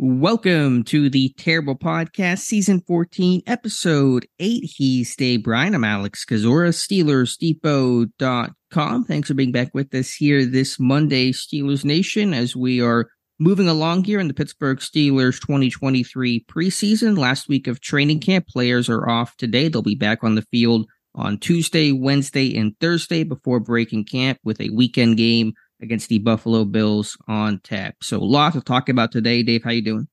Welcome to the Terrible Podcast, Season 14, Episode 8. He's Dave Bryan. I'm Alex Kozora, SteelersDepot.com. Thanks for being back with us here this Monday, Steelers Nation, as we are moving along here in the Pittsburgh Steelers 2023 preseason. Last week of training camp, players are off today. They'll be back on the field on Tuesday, Wednesday, and Thursday before breaking camp with a weekend game against the Buffalo Bills on tap. So a lot to talk about today. Dave, how you doing?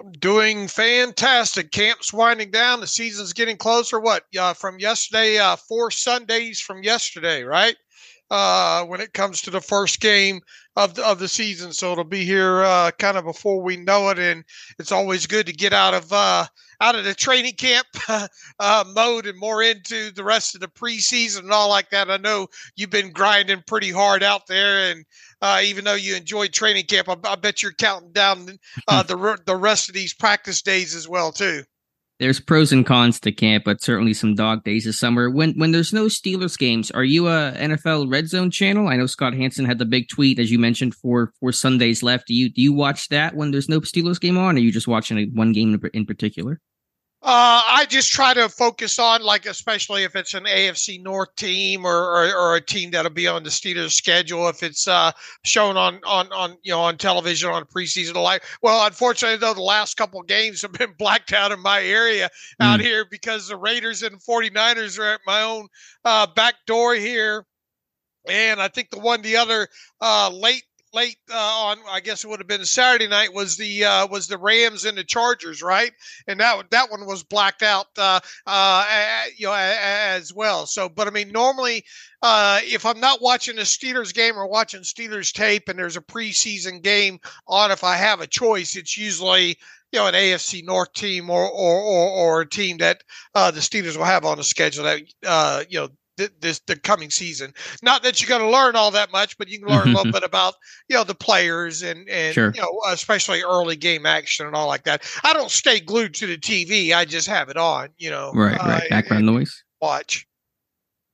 I'm doing fantastic. Camp's winding down. The season's getting closer. What? Uh, from yesterday, uh, four Sundays from yesterday, right? Uh, when it comes to the first game of the, of the season. So it'll be here uh, kind of before we know it, and it's always good to get out of uh, out of the training camp uh, mode and more into the rest of the preseason and all like that. I know you've been grinding pretty hard out there, and uh, even though you enjoyed training camp, I, I bet you're counting down uh, the the rest of these practice days as well too there's pros and cons to camp, but certainly some dog days this summer. When when there's no Steelers games, are you a NFL Red Zone channel? I know Scott Hanson had the big tweet as you mentioned for for Sundays left. Do you do you watch that when there's no Steelers game on, or are you just watching one game in particular? Uh, I just try to focus on like, especially if it's an AFC North team or, or, or a team that'll be on the Steelers schedule. If it's uh, shown on on on you know on television on preseason live. Well, unfortunately though, the last couple games have been blacked out in my area mm. out here because the Raiders and 49ers are at my own uh, back door here. And I think the one the other uh, late late uh, on I guess it would have been Saturday night was the uh, was the Rams and the Chargers, right? And that that one was blacked out, uh, uh, you know, as well. So, but I mean, normally uh, if I'm not watching a Steelers game or watching Steelers tape, and there's a preseason game on, if I have a choice, it's usually you know an AFC North team or or or, or a team that uh, the Steelers will have on the schedule that uh, you know this the coming season. Not that you're going to learn all that much, but you can learn a little bit about you know the players and and sure. you know especially early game action and all like that. I don't stay glued to the TV. I just have it on. You know, right, right, uh, background noise. Watch.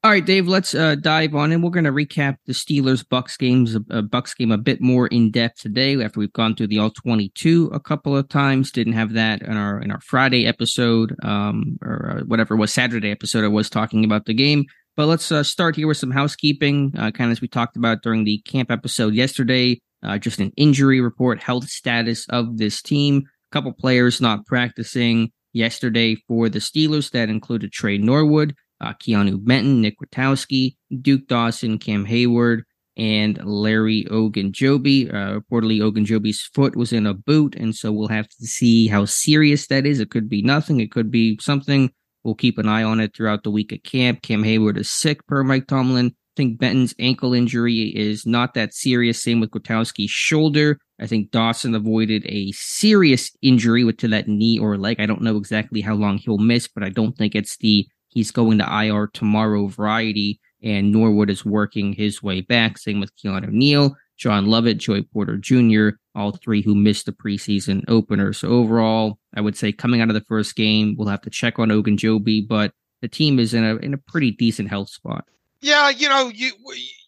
All right, Dave. Let's uh, dive on and We're going to recap the Steelers Bucks games, uh, Bucks game a bit more in depth today. After we've gone through the all twenty-two a couple of times, didn't have that in our in our Friday episode, um, or uh, whatever it was Saturday episode. I was talking about the game. But let's uh, start here with some housekeeping, uh, kind of as we talked about during the camp episode yesterday. Uh, just an injury report, health status of this team. A couple players not practicing yesterday for the Steelers. That included Tre Norwood, uh, Keanu Benton, Nick Kwiatkoski, Duke Dawson, Cam Heyward, and Larry Ogunjobi. Uh, reportedly, Ogunjobi's foot was in a boot, and so we'll have to see how serious that is. It could be nothing. It could be something. We'll keep an eye on it throughout the week at camp. Cam Heyward is sick, per Mike Tomlin. I think Benton's ankle injury is not that serious. Same with Kwiatkoski's shoulder. I think Dawson avoided a serious injury to that knee or leg. I don't know exactly how long he'll miss, but I don't think it's the he's going to IR tomorrow variety. And Norwood is working his way back. Same with Keanu Neal. John Lovett, Joey Porter Jr., all three who missed the preseason opener. So overall, I would say coming out of the first game, we'll have to check on Ogunjobi, but the team is in a in a pretty decent health spot. Yeah, you know, you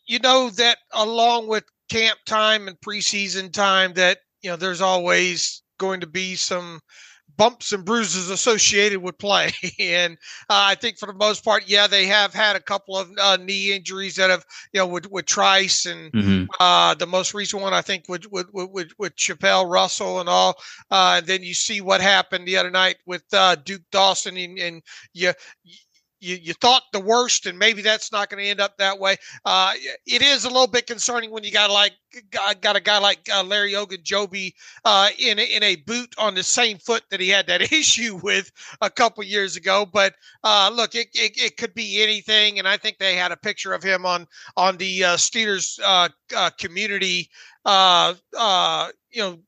you know that along with camp time and preseason time that, you know, there's always going to be some bumps and bruises associated with play. and uh, I think for the most part, yeah, they have had a couple of uh, knee injuries that have, you know, with, with Trice and mm-hmm. uh, the most recent one, I think, with, with, with, with Chapelle Russell and all. Uh, and then you see what happened the other night with uh, Duke Dawson and, and you, you, you thought the worst, and maybe that's not going to end up that way. Uh, it is a little bit concerning when you got like got a guy like uh, Larry Ogunjobi uh, in in a boot on the same foot that he had that issue with a couple years ago. But uh, look, it, it, it could be anything, and I think they had a picture of him on on the uh, Steelers uh, uh, community, you know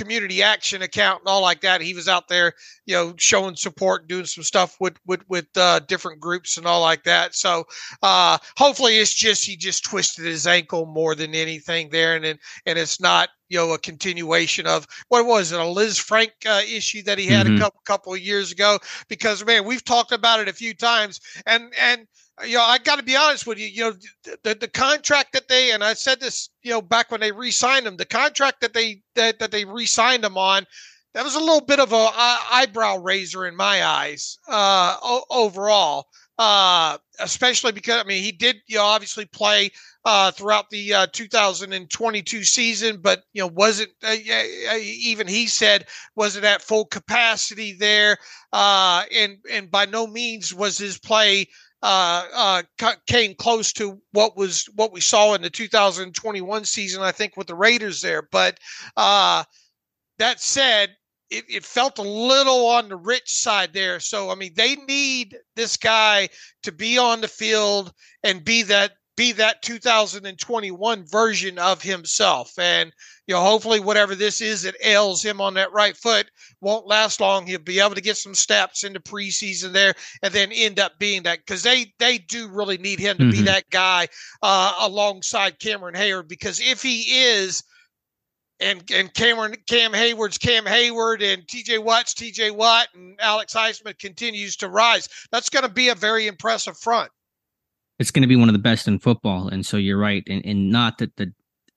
community action account and all like that. He was out there, you know, showing support, doing some stuff with with with uh, different groups and all like that. So uh, hopefully, it's just he just twisted his ankle more than anything there, and and, and it's not you know a continuation of what was it a Lisfranc uh, issue that he had mm-hmm. a couple couple of years ago. Because man, we've talked about it a few times, and and you know, I got to be honest with you. You know, the, the contract that they and I said this, you know, back when they re-signed him, the contract that they that, that they re-signed him on, that was a little bit of a uh, eyebrow raiser in my eyes uh, overall. Uh, especially because I mean he did you know obviously play uh, throughout the uh, 2022 season, but you know wasn't uh, even he said wasn't at full capacity there, uh, and and by no means was his play uh, uh, came close to what was what we saw in the 2021 season, I think, with the Raiders there. But uh, that said, it, it, felt a little on the rich side there. So I mean, they need this guy to be on the field and be that be that 2021 version of himself. And, you know, hopefully whatever this is that ails him on that right foot won't last long. He'll be able to get some steps into preseason there and then end up being that because they they do really need him to mm-hmm. be that guy uh, alongside Cameron Heyward because if he is and and Cameron Cam Heyward's Cam Heyward and TJ Watt's TJ Watt and Alex Highsmith continues to rise. That's going to be a very impressive front it's going to be one of the best in football. And so you're right, and, and not that the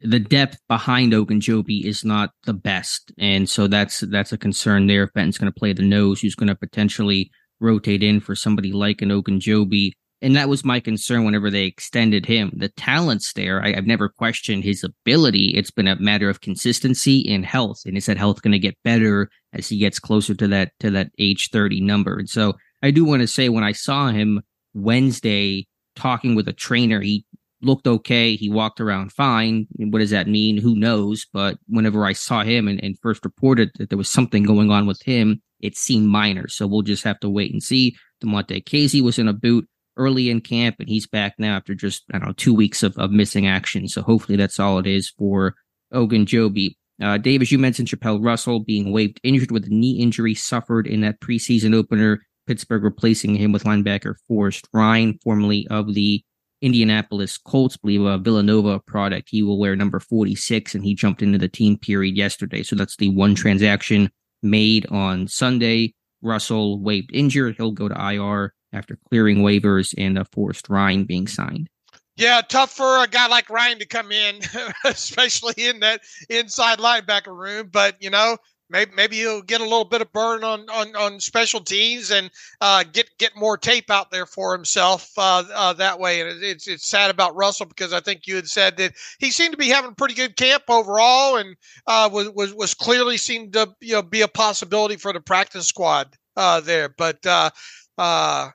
the depth behind Ogunjobi is not the best, and so that's that's a concern there. If Benton's going to play the nose, who's going to potentially rotate in for somebody like an Ogunjobi, and that was my concern whenever they extended him. The talent's there. I, have never questioned his ability. It's been a matter of consistency and health, and is that health going to get better as he gets closer to that to that age thirty number? And so I do want to say when I saw him Wednesday talking with a trainer. He looked okay. He walked around fine. What does that mean? Who knows? But whenever I saw him and, and first reported that there was something going on with him, it seemed minor. So we'll just have to wait and see. Damontae Kazee was in a boot early in camp, and he's back now after just, I don't know, two weeks of, of missing action. So hopefully that's all it is for Ogunjobi. Uh, Dave, as you mentioned, Chapelle Russell being waived injured with a knee injury suffered in that preseason opener Pittsburgh replacing him with linebacker Forrest Rhyne, formerly of the Indianapolis Colts, believe a Villanova product. He will wear number 46, and he jumped into the team period yesterday. So that's the one transaction made on Sunday. Russell waived injured. He'll go to IR after clearing waivers and a Forrest Rhyne being signed. Yeah, tough for a guy like Rhyne to come in, especially in that inside linebacker room. But you know, maybe maybe he'll get a little bit of burn on on, on special teams and uh, get get more tape out there for himself uh, uh, that way. And it's it's sad about Russell because I think you had said that he seemed to be having a pretty good camp overall and uh, was was was clearly seemed to you know be a possibility for the practice squad uh, there. But uh,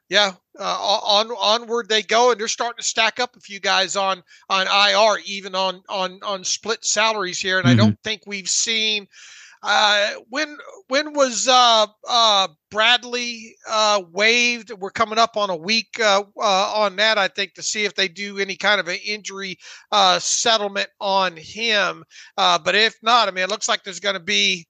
yeah, on onward they go, and they're starting to stack up a few guys on on IR, even on on on split salaries here. And mm-hmm. I don't think we've seen uh, when when was uh, uh, Bradley uh, waived? We're coming up on a week uh, uh, on that, I think, to see if they do any kind of an injury uh, settlement on him. Uh, but if not, I mean, it looks like there's going to be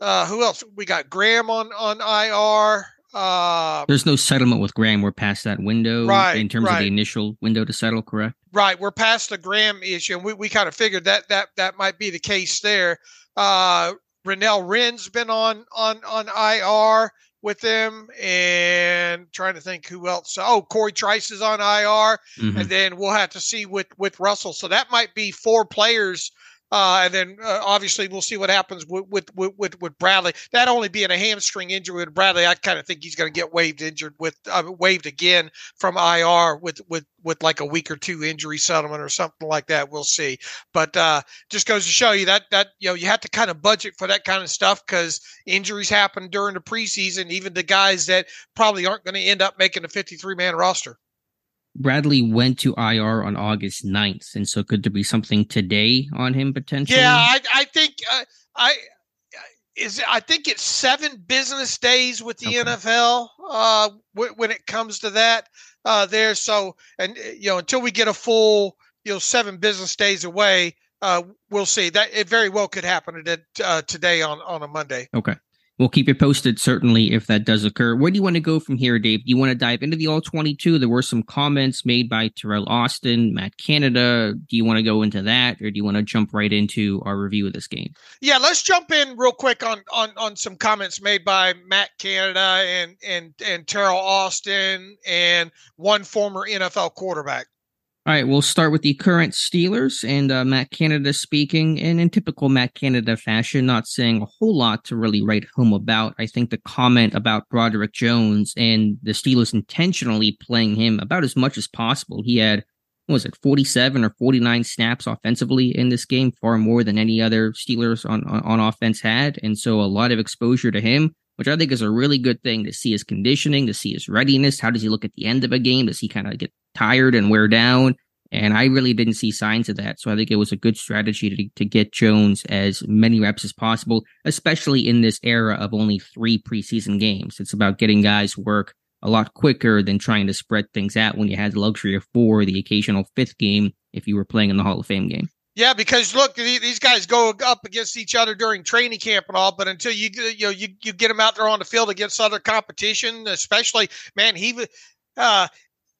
uh, who else? We got Graham on on IR. Uh, There's no settlement with Graham. We're past that window right, in terms right. of the initial window to settle, correct? Right. We're past the Graham issue, and we, we kind of figured that that that might be the case there. Uh, Renell Wren's been on on on IR with them, and trying to think who else. Oh, Cory Trice is on IR, mm-hmm. and then we'll have to see with with Russell. So that might be four players uh, and then uh, obviously we'll see what happens with with, with with Bradley. That only being a hamstring injury with Bradley, I kind of think he's going to get waived injured with uh, waived again from IR with with with like a week or two injury settlement or something like that. We'll see. But uh, just goes to show you that that you know you have to kind of budget for that kind of stuff because injuries happen during the preseason. Even the guys that probably aren't going to end up making a 53 man roster. Bradley went to IR on August 9th. And so could there be something today on him potentially? Yeah, I, I think uh, I is I think it's seven business days with the okay. NFL uh, w- when it comes to that uh, there. So and uh, you know until we get a full you know seven business days away, uh, we'll see. That it very well could happen uh, today on on a Monday. Okay. We'll keep you posted, certainly, if that does occur. Where do you want to go from here, Dave? Do you want to dive into the All 22? There were some comments made by Teryl Austin, Matt Canada. Do you want to go into that, or do you want to jump right into our review of this game? Yeah, let's jump in real quick on on, on some comments made by Matt Canada and and and Teryl Austin and one former NFL quarterback. All right, we'll start with the current Steelers and uh, Matt Canada speaking. And in typical Matt Canada fashion, not saying a whole lot to really write home about. I think the comment about Broderick Jones and the Steelers intentionally playing him about as much as possible. He had, what was it, 47 or 49 snaps offensively in this game, far more than any other Steelers on, on, on offense had. And so a lot of exposure to him which I think is a really good thing to see his conditioning, to see his readiness. How does he look at the end of a game? Does he kind of get tired and wear down. And I really didn't see signs of that. So I think it was a good strategy to, to get Jones as many reps as possible, especially in this era of only three preseason games. It's about getting guys work a lot quicker than trying to spread things out when you had the luxury of four, the occasional fifth game if you were playing in the Hall of Fame game. Yeah, because look, these guys go up against each other during training camp and all, but until you you know you, you get them out there on the field against other competition, especially man, he uh,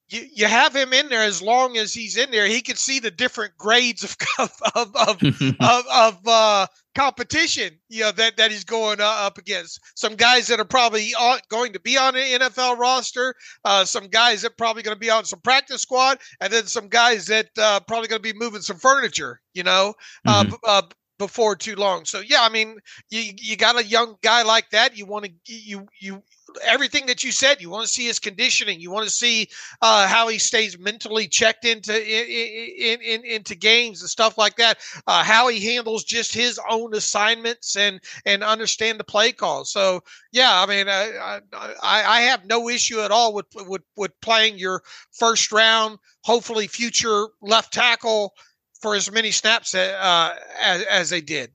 you, you have him in there as long as he's in there. He can see the different grades of of of of, of uh, competition, you know that that he's going uh, up against. Some guys that are probably going to be on an NFL roster, uh, some guys that probably going to be on some practice squad, and then some guys that uh, probably going to be moving some furniture. You know, uh, mm-hmm. Before too long. So yeah, I mean, you you got a young guy like that. You want to you you everything that you said. You want to see his conditioning. You want to see uh, how he stays mentally checked into in, in, in, into games and stuff like that. Uh, how he handles just his own assignments and and understand the play calls. So yeah, I mean, I I, I have no issue at all with with with playing your first round, hopefully future left tackle for as many snaps uh, as, as they did.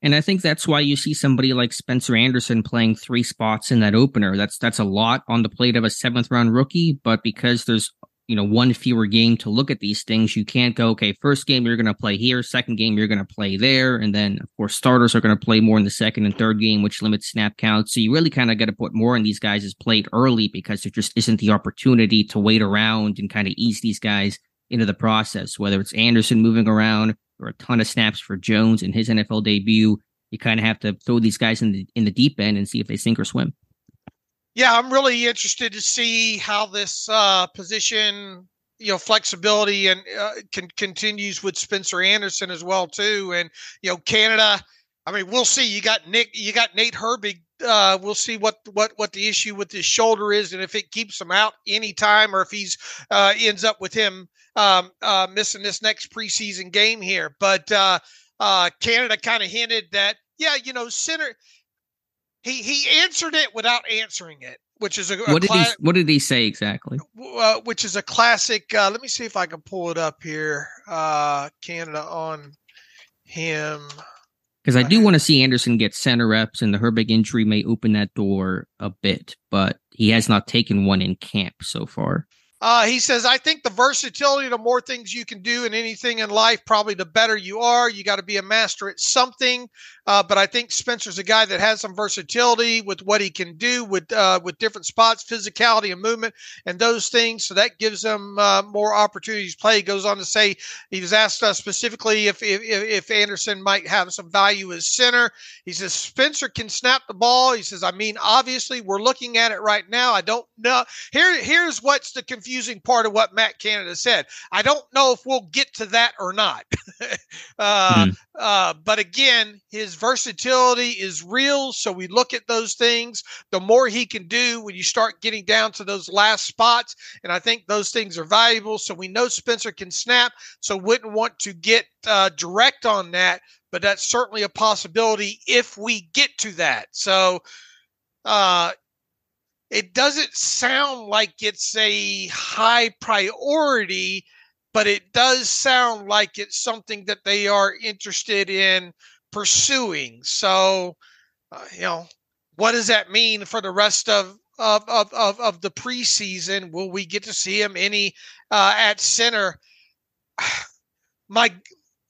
And I think that's why you see somebody like Spencer Anderson playing three spots in that opener. That's that's a lot on the plate of a seventh round rookie, but because there's you know one fewer game to look at these things, you can't go okay. First game you're going to play here, second game you're going to play there, and then of course starters are going to play more in the second and third game, which limits snap counts. So you really kind of got to put more in these guys' plate early because there just isn't the opportunity to wait around and kind of ease these guys into the process. Whether it's Anderson moving around or a ton of snaps for Jones in his NFL debut. You kind of have to throw these guys in the in the deep end and see if they sink or swim. Yeah, I'm really interested to see how this uh, position, you know, flexibility and uh, can, continues with Spencer Anderson as well too, and you know, Canada. I mean, we'll see. You got Nick, you got Nate Herbig. Uh, we'll see what what what the issue with his shoulder is, and if it keeps him out anytime, or if he's uh, ends up with him um, uh, missing this next preseason game here. But uh, uh, Canada kind of hinted that, yeah, you know, center. He he answered it without answering it, which is a, a what did cla- he what did he say exactly? Uh, which is a classic. Uh, let me see if I can pull it up here. Uh, Canada on him. Because I do want to see Anderson get center reps, and the Herbig injury may open that door a bit, but he has not taken one in camp so far. Uh, he says, I think the versatility, the more things you can do in anything in life, probably the better you are. You got to be a master at something. Uh, but I think Spencer's a guy that has some versatility with what he can do with uh, with different spots, physicality, and movement, and those things. So that gives him uh, more opportunities to play. He goes on to say he was asked uh, specifically if, if if Anderson might have some value as center. He says Spencer can snap the ball. He says, I mean, obviously we're looking at it right now. I don't know. Here here's what's the confusing part of what Matt Canada said. I don't know if we'll get to that or not. mm. but again, his versatility is real. So we look at those things. The more he can do when you start getting down to those last spots, and I think those things are valuable. So we know Spencer can snap. So wouldn't want to get uh, direct on that, but that's certainly a possibility if we get to that. So uh, it doesn't sound like it's a high priority but it does sound like it's something that they are interested in pursuing. So, uh, you know, what does that mean for the rest of of of of, of the preseason? Will we get to see him any uh, at center? My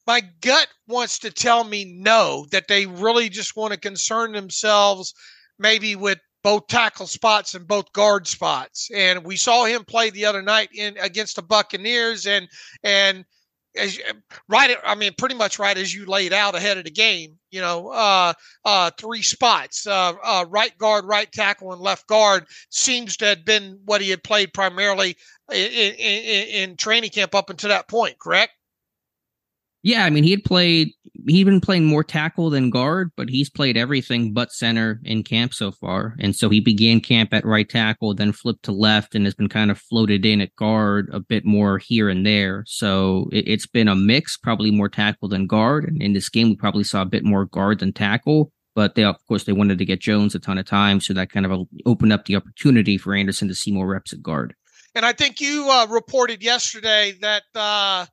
my gut wants to tell me no, that they really just want to concern themselves maybe with both tackle spots and both guard spots. And we saw him play the other night in against the Buccaneers and and as right I mean pretty much right as you laid out ahead of the game, you know, uh uh three spots. Uh, uh right guard, right tackle and left guard seems to have been what he had played primarily in, in, in training camp up until that point, correct? Yeah, I mean, he had played, he'd been playing more tackle than guard, but he's played everything but center in camp so far. And so he began camp at right tackle, then flipped to left, and has been kind of floated in at guard a bit more here and there. So it, has been a mix, probably more tackle than guard. And in this game, we probably saw a bit more guard than tackle. But they, of course, they wanted to get Jones a ton of time, so that kind of opened up the opportunity for Anderson to see more reps at guard. And I think you uh, reported yesterday that uh,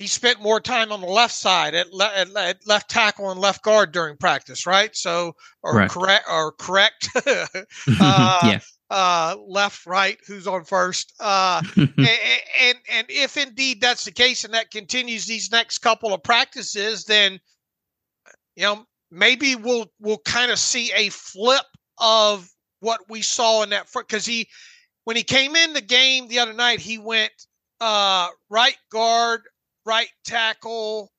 he spent more time on the left side at, le- at, left tackle and left guard during practice, right? So, or correct, or correct, uh, yeah. Uh, left, right, who's on first, uh, and, and and if indeed that's the case, and that continues these next couple of practices, then you know maybe we'll we'll kind of see a flip of what we saw in that front. because he when he came in the game the other night, he went uh, right guard, right tackle,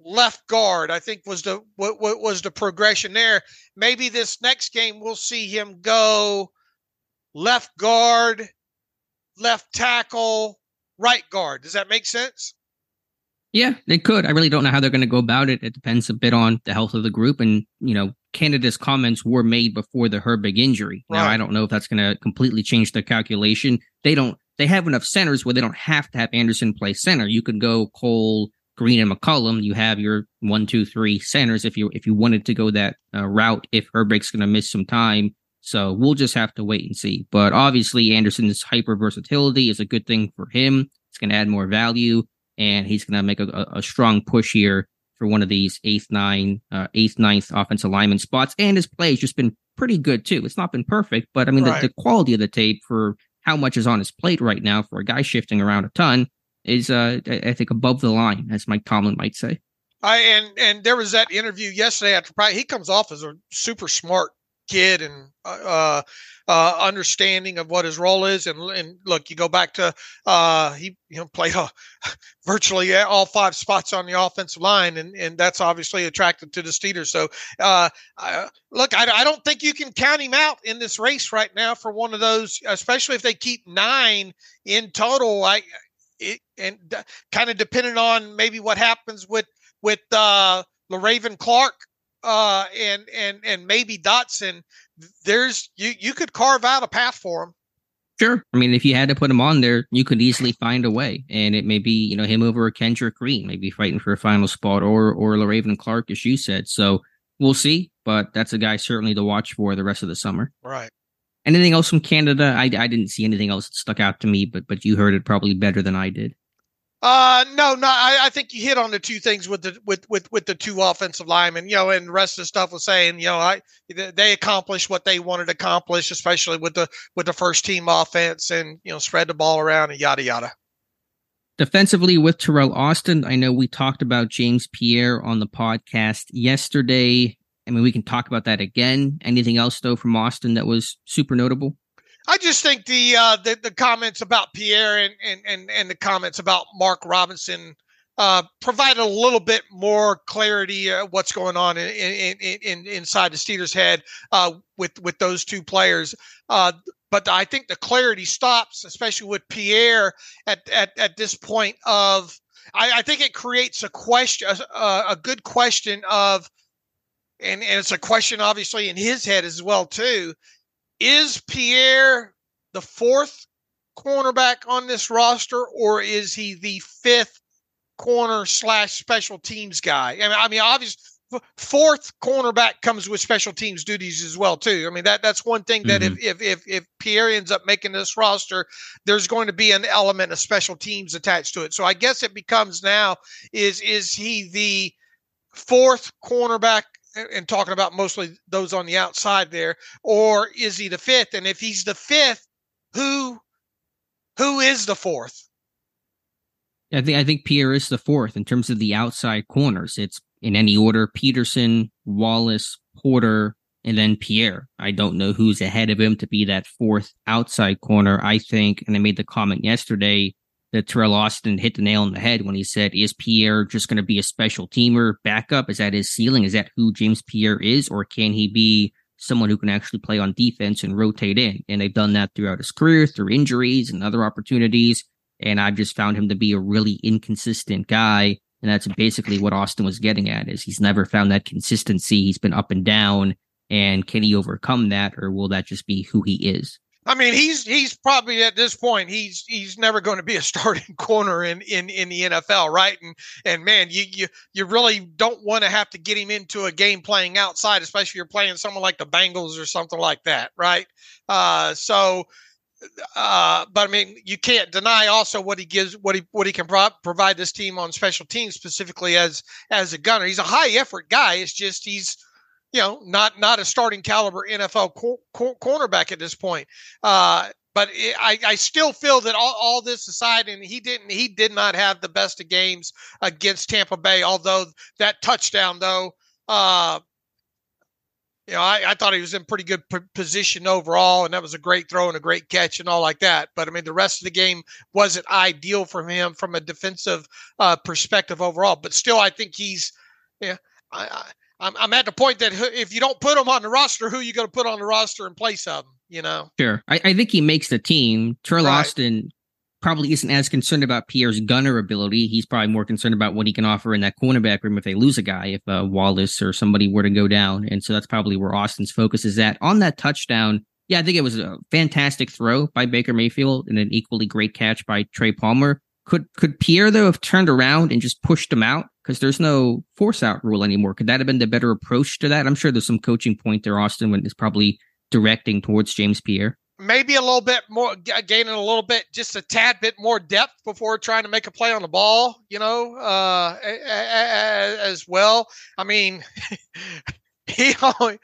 left guard. I think was the what, what was the progression there. Maybe this next game we'll see him go left guard, left tackle, right guard. Does that make sense? Yeah, they could. I really don't know how they're going to go about it. It depends a bit on the health of the group. And, you know, Canada's comments were made before the Herbig injury. Now, right. I don't know if that's going to completely change the calculation. They don't they have enough centers where they don't have to have Anderson play center. You could go Cole, Green, and McCollum. You have your one, two, three centers if you if you wanted to go that uh, route. If Herbig's going to miss some time, so we'll just have to wait and see. But obviously, Anderson's hyper versatility is a good thing for him. It's going to add more value, and he's going to make a, a, strong push here for one of these eighth, nine, uh, eighth, ninth offensive lineman spots. And his play has just been pretty good too. It's not been perfect, but I mean right. the, the quality of the tape for how much is on his plate right now for a guy shifting around a ton is, uh, I think, above the line, as Mike Tomlin might say. I and and there was that interview yesterday after probably he comes off as a super smart kid and uh, uh, understanding of what his role is. And, and look, you go back to uh, he you know played virtually all five spots on the offensive line, and, and that's obviously attracted to the Steelers. So uh, look, I, I don't think you can count him out in this race right now for one of those, especially if they keep nine in total. I it, and kind of depending on maybe what happens with with uh, Le'Raven Clark uh, and and and maybe Dotson, there's you you could carve out a path for him. Sure. I mean, if you had to put him on there, you could easily find a way, and it may be you know him over Kendrick Green, maybe fighting for a final spot, or or Le'Raven Clark, as you said. So we'll see, but that's a guy certainly to watch for the rest of the summer. Right. Anything else from Canada? I, I didn't see anything else that stuck out to me, but but you heard it probably better than I did. Uh, no, no. I, I, think you hit on the two things with the with with with the two offensive linemen. You know, and the rest of the stuff was saying, you know, I they accomplished what they wanted to accomplish, especially with the with the first team offense, and you know, spread the ball around and yada yada. Defensively with Teryl Austin, I know we talked about James Pierre on the podcast yesterday. I mean, we can talk about that again. Anything else though from Austin that was super notable? I just think the uh, the, the comments about Pierre and, and, and, and the comments about Mark Robinson uh, provide a little bit more clarity of what's going on in, in, in, inside the Steelers' head uh, with with those two players. Uh, but I think the clarity stops, especially with Pierre at at, at this point. Of I, I think it creates a question, a, a good question of, and, and it's a question obviously in his head as well too is Pierre the fourth cornerback on this roster, or is he the fifth corner slash special teams guy? I mean, I mean, obviously, fourth cornerback comes with special teams duties as well too. I mean, that that's one thing that mm-hmm. if, if if if Pierre ends up making this roster, there's going to be an element of special teams attached to it. So I guess it becomes now is is he the fourth cornerback and talking about mostly those on the outside there, or is he the fifth? And if he's the fifth, who who is the fourth? I think I think Pierre is the fourth in terms of the outside corners. It's in any order: Peterson, Wallace, Porter, and then Pierre. I don't know who's ahead of him to be that fourth outside corner. I think, and I made the comment yesterday that Teryl Austin hit the nail on the head when he said, "Is Pierre just going to be a special teamer backup? Is that his ceiling? Is that who James Pierre is, or can he be?" Someone who can actually play on defense and rotate in. And they've done that throughout his career through injuries and other opportunities and I've just found him to be a really inconsistent guy. And that's basically what Austin was getting at is he's never found that consistency. He's been up and down. And can he overcome that or will that just be who he is? I mean, he's he's probably at this point he's he's never going to be a starting corner in in in the NFL, right? And and man, you you you really don't want to have to get him into a game playing outside, especially if you're playing someone like the Bengals or something like that, right? Uh, so uh, but I mean, you can't deny also what he gives, what he what he can pro- provide this team on special teams, specifically as as a gunner. He's a high effort guy. It's just he's you know not not a starting caliber NFL cor- cor- cornerback at this point. Uh, but it, I, I still feel that all, all this aside, and he didn't he did not have the best of games against Tampa Bay. Although that touchdown though. Uh, you know, I, I, thought he was in pretty good p- position overall, and that was a great throw and a great catch and all like that. But I mean, the rest of the game wasn't ideal from him from a defensive uh, perspective overall. But still, I think he's, yeah, I, I, I'm at the point that if you don't put him on the roster, who are you going to put on the roster in place of him? You know, sure. I, I think he makes the team. Teryl right. Austin probably isn't as concerned about Pierre's gunner ability. He's probably more concerned about what he can offer in that cornerback room if they lose a guy, if uh, Wallace or somebody were to go down. And so that's probably where Austin's focus is at. On that touchdown, yeah, I think it was a fantastic throw by Baker Mayfield and an equally great catch by Trey Palmer. Could could Pierre though have turned around and just pushed him out? Because there's no force out rule anymore. Could that have been the better approach to that? I'm sure there's some coaching point there, Austin, when it's probably directing towards James Pierre maybe a little bit more gaining a little bit just a tad bit more depth before trying to make a play on the ball you know uh, as well i mean he only,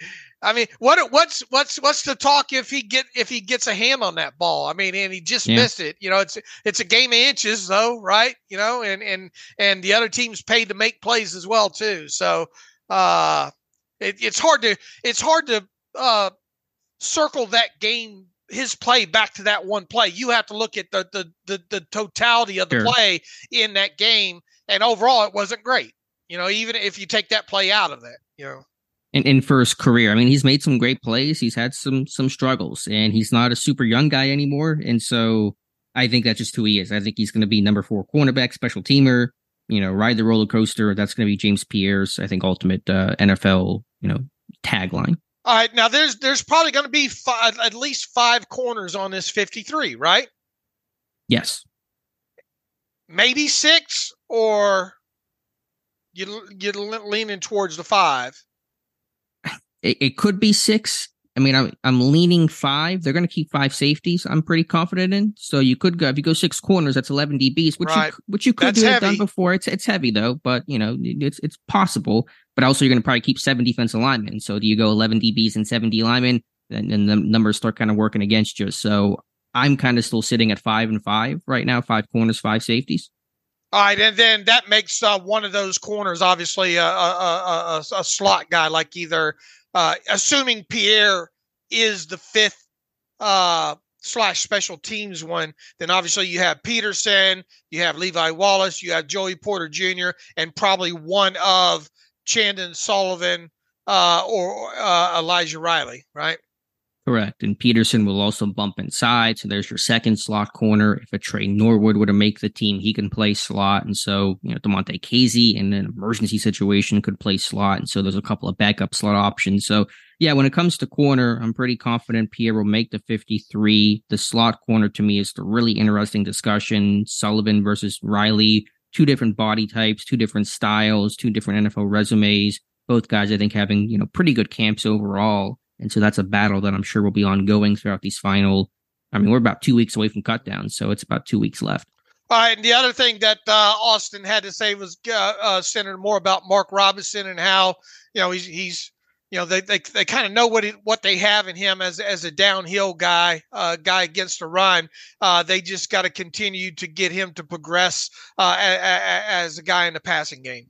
i mean what what's what's what's the talk if he get if he gets a hand on that ball i mean and he just yeah. missed it you know it's it's a game of inches though right you know and and and the other team's paid to make plays as well too so uh it, it's hard to it's hard to uh circle that game his play back to that one play. You have to look at the the the, the totality of the sure. play in that game, and overall, it wasn't great. You know, even if you take that play out of it, you know. And, and for his career, I mean, he's made some great plays. He's had some some struggles, and he's not a super young guy anymore. And so, I think that's just who he is. I think he's going to be number four cornerback, special teamer. You know, ride the roller coaster. That's going to be James Pierre's, I think, ultimate uh, NFL, you know, tagline. All right, now there's there's probably going to be five, at least five corners on this 53, right? Yes. Maybe six, or you you leaning towards the five. It, it could be six. I mean, I'm I'm leaning five. They're going to keep five safeties. I'm pretty confident in. So you could go if you go six corners. That's 11 DBs, which right. you which you could have done before. It's it's heavy though, but you know it's it's possible. But also you're going to probably keep seven defensive linemen. So do you go 11 DBs and seven D linemen? And, and the numbers start kind of working against you. So I'm kind of still sitting at five and five right now. Five corners, five safeties. All right, and then that makes uh, one of those corners obviously a, a, a, a slot guy, like either uh, assuming Pierre is the fifth uh, slash special teams one, then obviously you have Peterson, you have Levi Wallace, you have Joey Porter Jr., and probably one of Chandon Sullivan uh, or uh, Elijah Riley, right? Correct. And Peterson will also bump inside. So there's your second slot corner. If a Tre Norwood were to make the team, he can play slot. And so, you know, Damontae Kazee in an emergency situation could play slot. And so there's a couple of backup slot options. So, yeah, when it comes to corner, I'm pretty confident Pierre will make the 53. The slot corner to me is the really interesting discussion. Sullivan versus Riley, two different body types, two different styles, two different NFL resumes. Both guys, I think, having, you know, pretty good camps overall. And so that's a battle that I'm sure will be ongoing throughout these final. I mean, we're about two weeks away from cutdown, so it's about two weeks left. All right, and the other thing that uh, Austin had to say was uh, uh, centered more about Mark Robinson and how you know he's he's you know they they, they kind of know what what they have in him as as a downhill guy, uh, guy against the run. Uh, they just got to continue to get him to progress uh, a, a, as a guy in the passing game.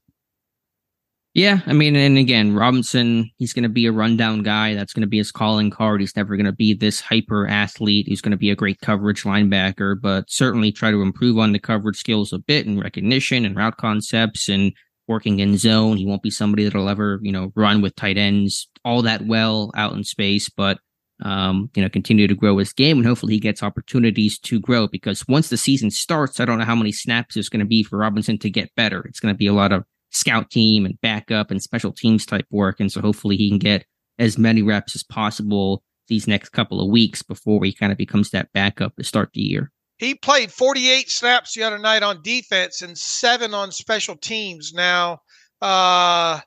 Yeah, I mean, and again, Robinson, he's going to be a rundown guy. That's going to be his calling card. He's never going to be this hyper athlete. He's going to be a great coverage linebacker, but certainly try to improve on the coverage skills a bit and recognition and route concepts and working in zone. He won't be somebody that'll ever, you know, run with tight ends all that well out in space, but um, you know, continue to grow his game and hopefully he gets opportunities to grow because once the season starts, I don't know how many snaps there's going to be for Robinson to get better. It's going to be a lot of scout team and backup and special teams type work. And so hopefully he can get as many reps as possible these next couple of weeks before he kind of becomes that backup to start the year. He played 48 snaps the other night on defense and seven on special teams. Now, uh,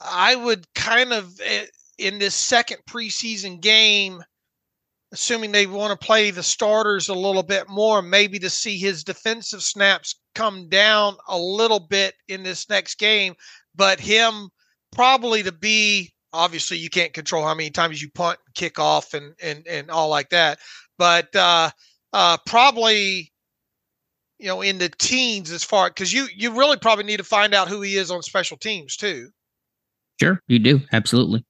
I would kind of, eh, in this second preseason game, assuming they want to play the starters a little bit more, maybe to see his defensive snaps come down a little bit in this next game, but him probably to be obviously you can't control how many times you punt, kick off, and and and all like that, but uh, uh, probably you know in the teens as far because you you really probably need to find out who he is on special teams too. Sure, you do absolutely.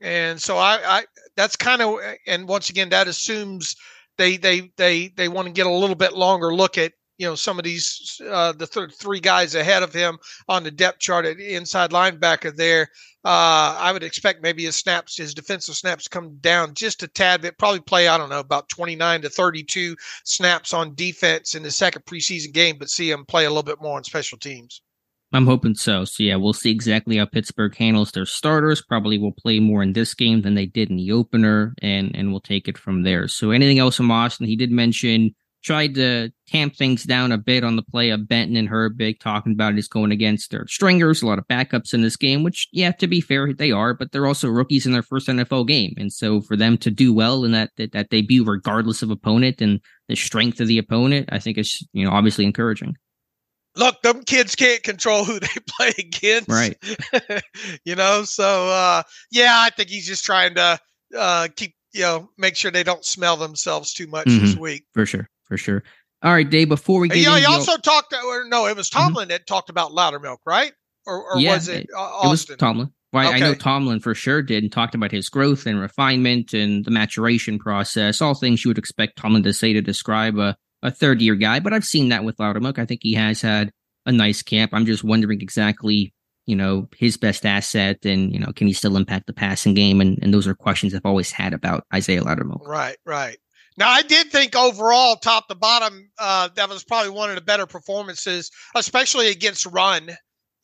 And so I, I that's kind of and once again that assumes they they they they want to get a little bit longer look at you know some of these uh, the th- three guys ahead of him on the depth chart at inside linebacker there. Uh, I would expect maybe his snaps, his defensive snaps, come down just a tad bit. Probably play I don't know about 29 to 32 snaps on defense in the second preseason game, but see him play a little bit more on special teams. I'm hoping so. So yeah, we'll see exactly how Pittsburgh handles their starters. Probably will play more in this game than they did in the opener, and and we'll take it from there. So anything else from Austin? He did mention tried to tamp things down a bit on the play of Benton and Herbig, talking about it is going against their stringers, a lot of backups in this game, which, yeah, to be fair, they are, but they're also rookies in their first NFL game. And so for them to do well in that, that, that debut, regardless of opponent and the strength of the opponent, I think is, you know, obviously encouraging. Look, them kids can't control who they play against. Right. you know, so uh yeah, I think he's just trying to uh keep you know, make sure they don't smell themselves too much mm-hmm. this week. For sure for sure. All right, Dave. Before we get, yeah, he also talked. Or no, it was mm-hmm. Tomlin mm-hmm. that talked about Loudermilk, right? Or, or yeah, was it, it, Austin? It was Tomlin. Well, okay. I know Tomlin for sure did and talked about his growth and refinement and the maturation process. All things you would expect Tomlin to say to describe a, a third year guy. But I've seen that with Loudermilk. I think he has had a nice camp. I'm just wondering exactly, you know, his best asset and, you know, can he still impact the passing game? And, and those are questions I've always had about Isaiah Loudermilk. Right, right. Now, I did think overall, top to bottom, uh, that was probably one of the better performances, especially against run.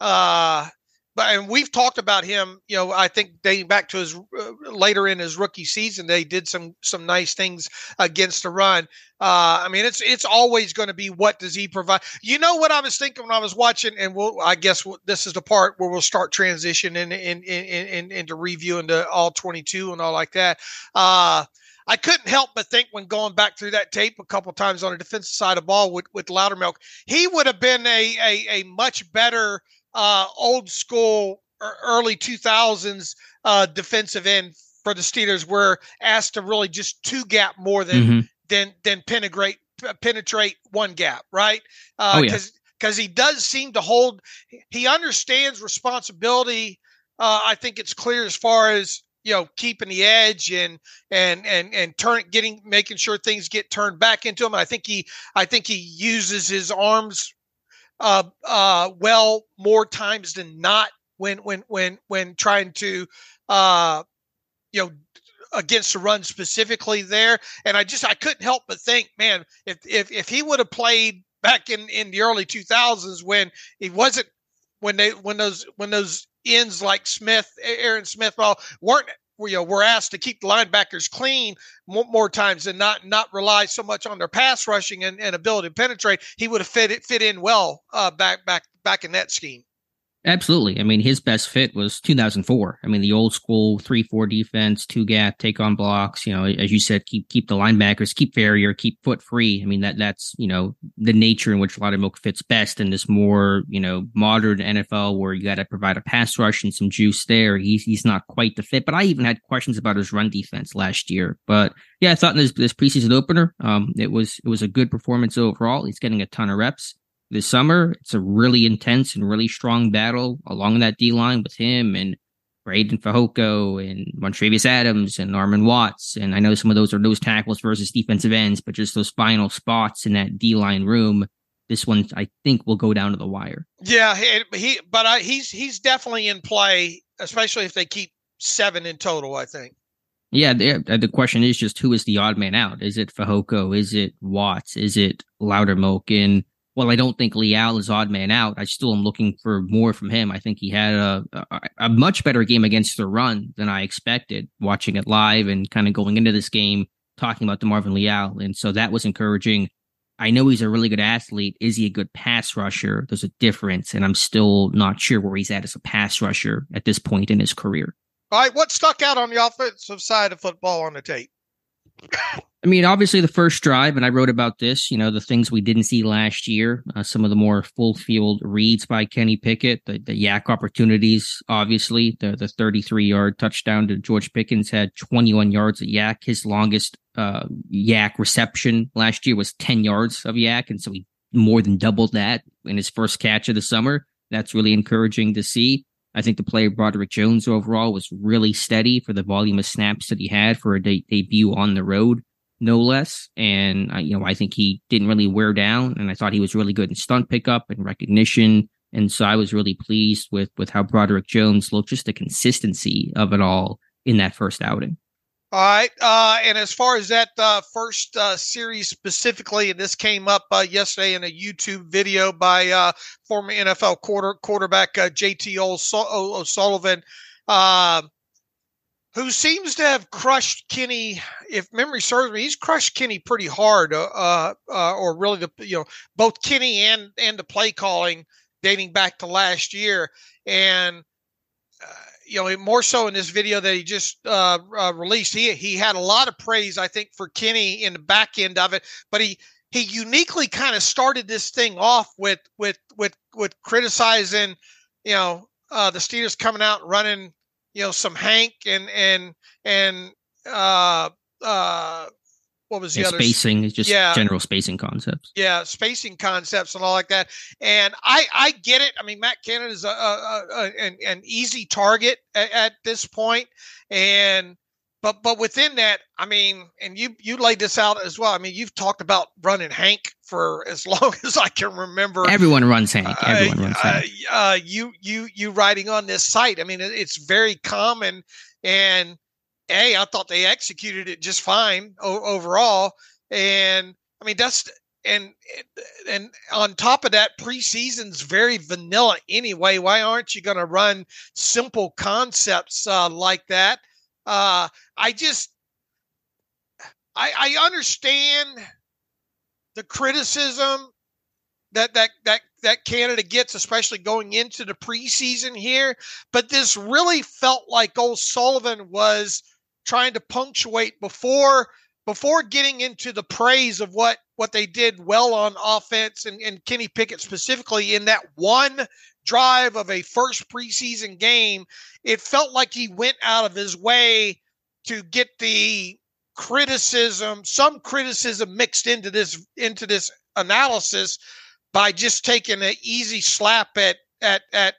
Uh, but and we've talked about him. You know, I think dating back to his uh, later in his rookie season, they did some some nice things against the run. Uh, I mean, it's it's always going to be what does he provide. You know what I was thinking when I was watching, and we'll I guess this is the part where we'll start transitioning in, in, in, in, into review into all twenty two and all like that. Uh, I couldn't help but think when going back through that tape a couple times on the defensive side of ball with, with Loudermilk, he would have been a, a, a much better uh, old school early 2000s uh, defensive end for the Steelers were asked to really just two gap more than mm-hmm. than than penetrate penetrate one gap, right? Uh, oh, yeah. Because he does seem to hold, he understands responsibility. Uh, I think it's clear as far as you know keeping the edge and and and and turn getting making sure things get turned back into him. I think he I think he uses his arms uh uh well more times than not when when when when trying to uh you know against the run specifically there. And I just I couldn't help but think man if if if he would have played back in in the early 2000s when he wasn't when they when those when those ends like Smith, Aaron Smith, all weren't you know were asked to keep the linebackers clean more, more, times than not, not rely so much on their pass rushing and, and ability to penetrate. He would have fit it fit in well uh, back back back in that scheme. Absolutely. I mean, his best fit was 2004. I mean, the old school three four defense, two gap, take on blocks. You know, as you said, keep keep the linebackers, keep Farrior, keep Foote free. I mean, that that's you know the nature in which Loudermilk fits best in this more you know modern NFL where you got to provide a pass rush and some juice there. He's he's not quite the fit. But I even had questions about his run defense last year. But yeah, I thought in this this preseason opener, um, it was it was a good performance overall. He's getting a ton of reps this summer. It's a really intense and really strong battle along that D line with him and Breiden Fehoko and Montravius Adams and Armon Watts. And I know some of those are nose tackles versus defensive ends, but just those final spots in that D line room. This one, I think, will go down to the wire. Yeah, he, he but I, he's he's definitely in play, especially if they keep seven in total. I think. Yeah, the, uh, the question is just who is the odd man out? Is it Fehoko? Is it Watts? Is it Loudermilk? And well, I don't think Leal is odd man out. I still am looking for more from him. I think he had a, a, a much better game against the run than I expected. Watching it live and kind of going into this game, talking about DeMarvin Leal, and so that was encouraging. I know he's a really good athlete. Is he a good pass rusher? There's a difference, and I'm still not sure where he's at as a pass rusher at this point in his career. All right, what stuck out on the offensive side of football on the tape? I mean, obviously the first drive, and I wrote about this, you know, the things we didn't see last year, uh, some of the more full field reads by Kenny Pickett, the, the YAC opportunities, obviously, the, the 33 yard touchdown to George Pickens had 21 yards at YAC. His longest uh, YAC reception last year was 10 yards of YAC. And so he more than doubled that in his first catch of the summer. That's really encouraging to see. I think the player Broderick Jones overall was really steady for the volume of snaps that he had for a de- debut on the road, no less. And uh, you know, I think he didn't really wear down, and I thought he was really good in stunt pickup and recognition. And so I was really pleased with with how Broderick Jones looked, just the consistency of it all in that first outing. All right. Uh, and as far as that uh, first uh, series specifically, and this came up uh, yesterday in a YouTube video by uh, former NFL quarter, quarterback JT O'Sullivan, who seems to have crushed Kenny. If memory serves me, he's crushed Kenny pretty hard, uh, or really the you know both Kenny and and the play calling dating back to last year, and you know, more so in this video that he just uh, uh, released, he he had a lot of praise, I think, for Kenny in the back end of it. But he he uniquely kind of started this thing off with with with with criticizing, you know, uh, the Steelers coming out running, you know, some Hank and and and uh uh what was the yeah, other spacing just yeah. general spacing concepts. Yeah spacing concepts and all like that. And i i get it. I mean matt canada is a, a, a an, an, easy target at, at, this point. And but but within that i mean and you you laid this out as well i mean you've talked about running hank for as long as i can remember everyone runs hank everyone uh, runs hank uh, uh, you you you writing on this site i mean it, it's very common and a, I thought they executed it just fine o- overall. And I mean, that's and and on top of that, preseason's very vanilla anyway. Why aren't you going to run simple concepts uh, like that? Uh, I just I, I understand the criticism that that that that Canada gets, especially going into the preseason here. But this really felt like O'Sullivan was trying to punctuate before before getting into the praise of what what they did well on offense and, and Kenny Pickett specifically in that one drive of a first preseason game, it felt like he went out of his way to get the criticism, some criticism mixed into this into this analysis by just taking an easy slap at at at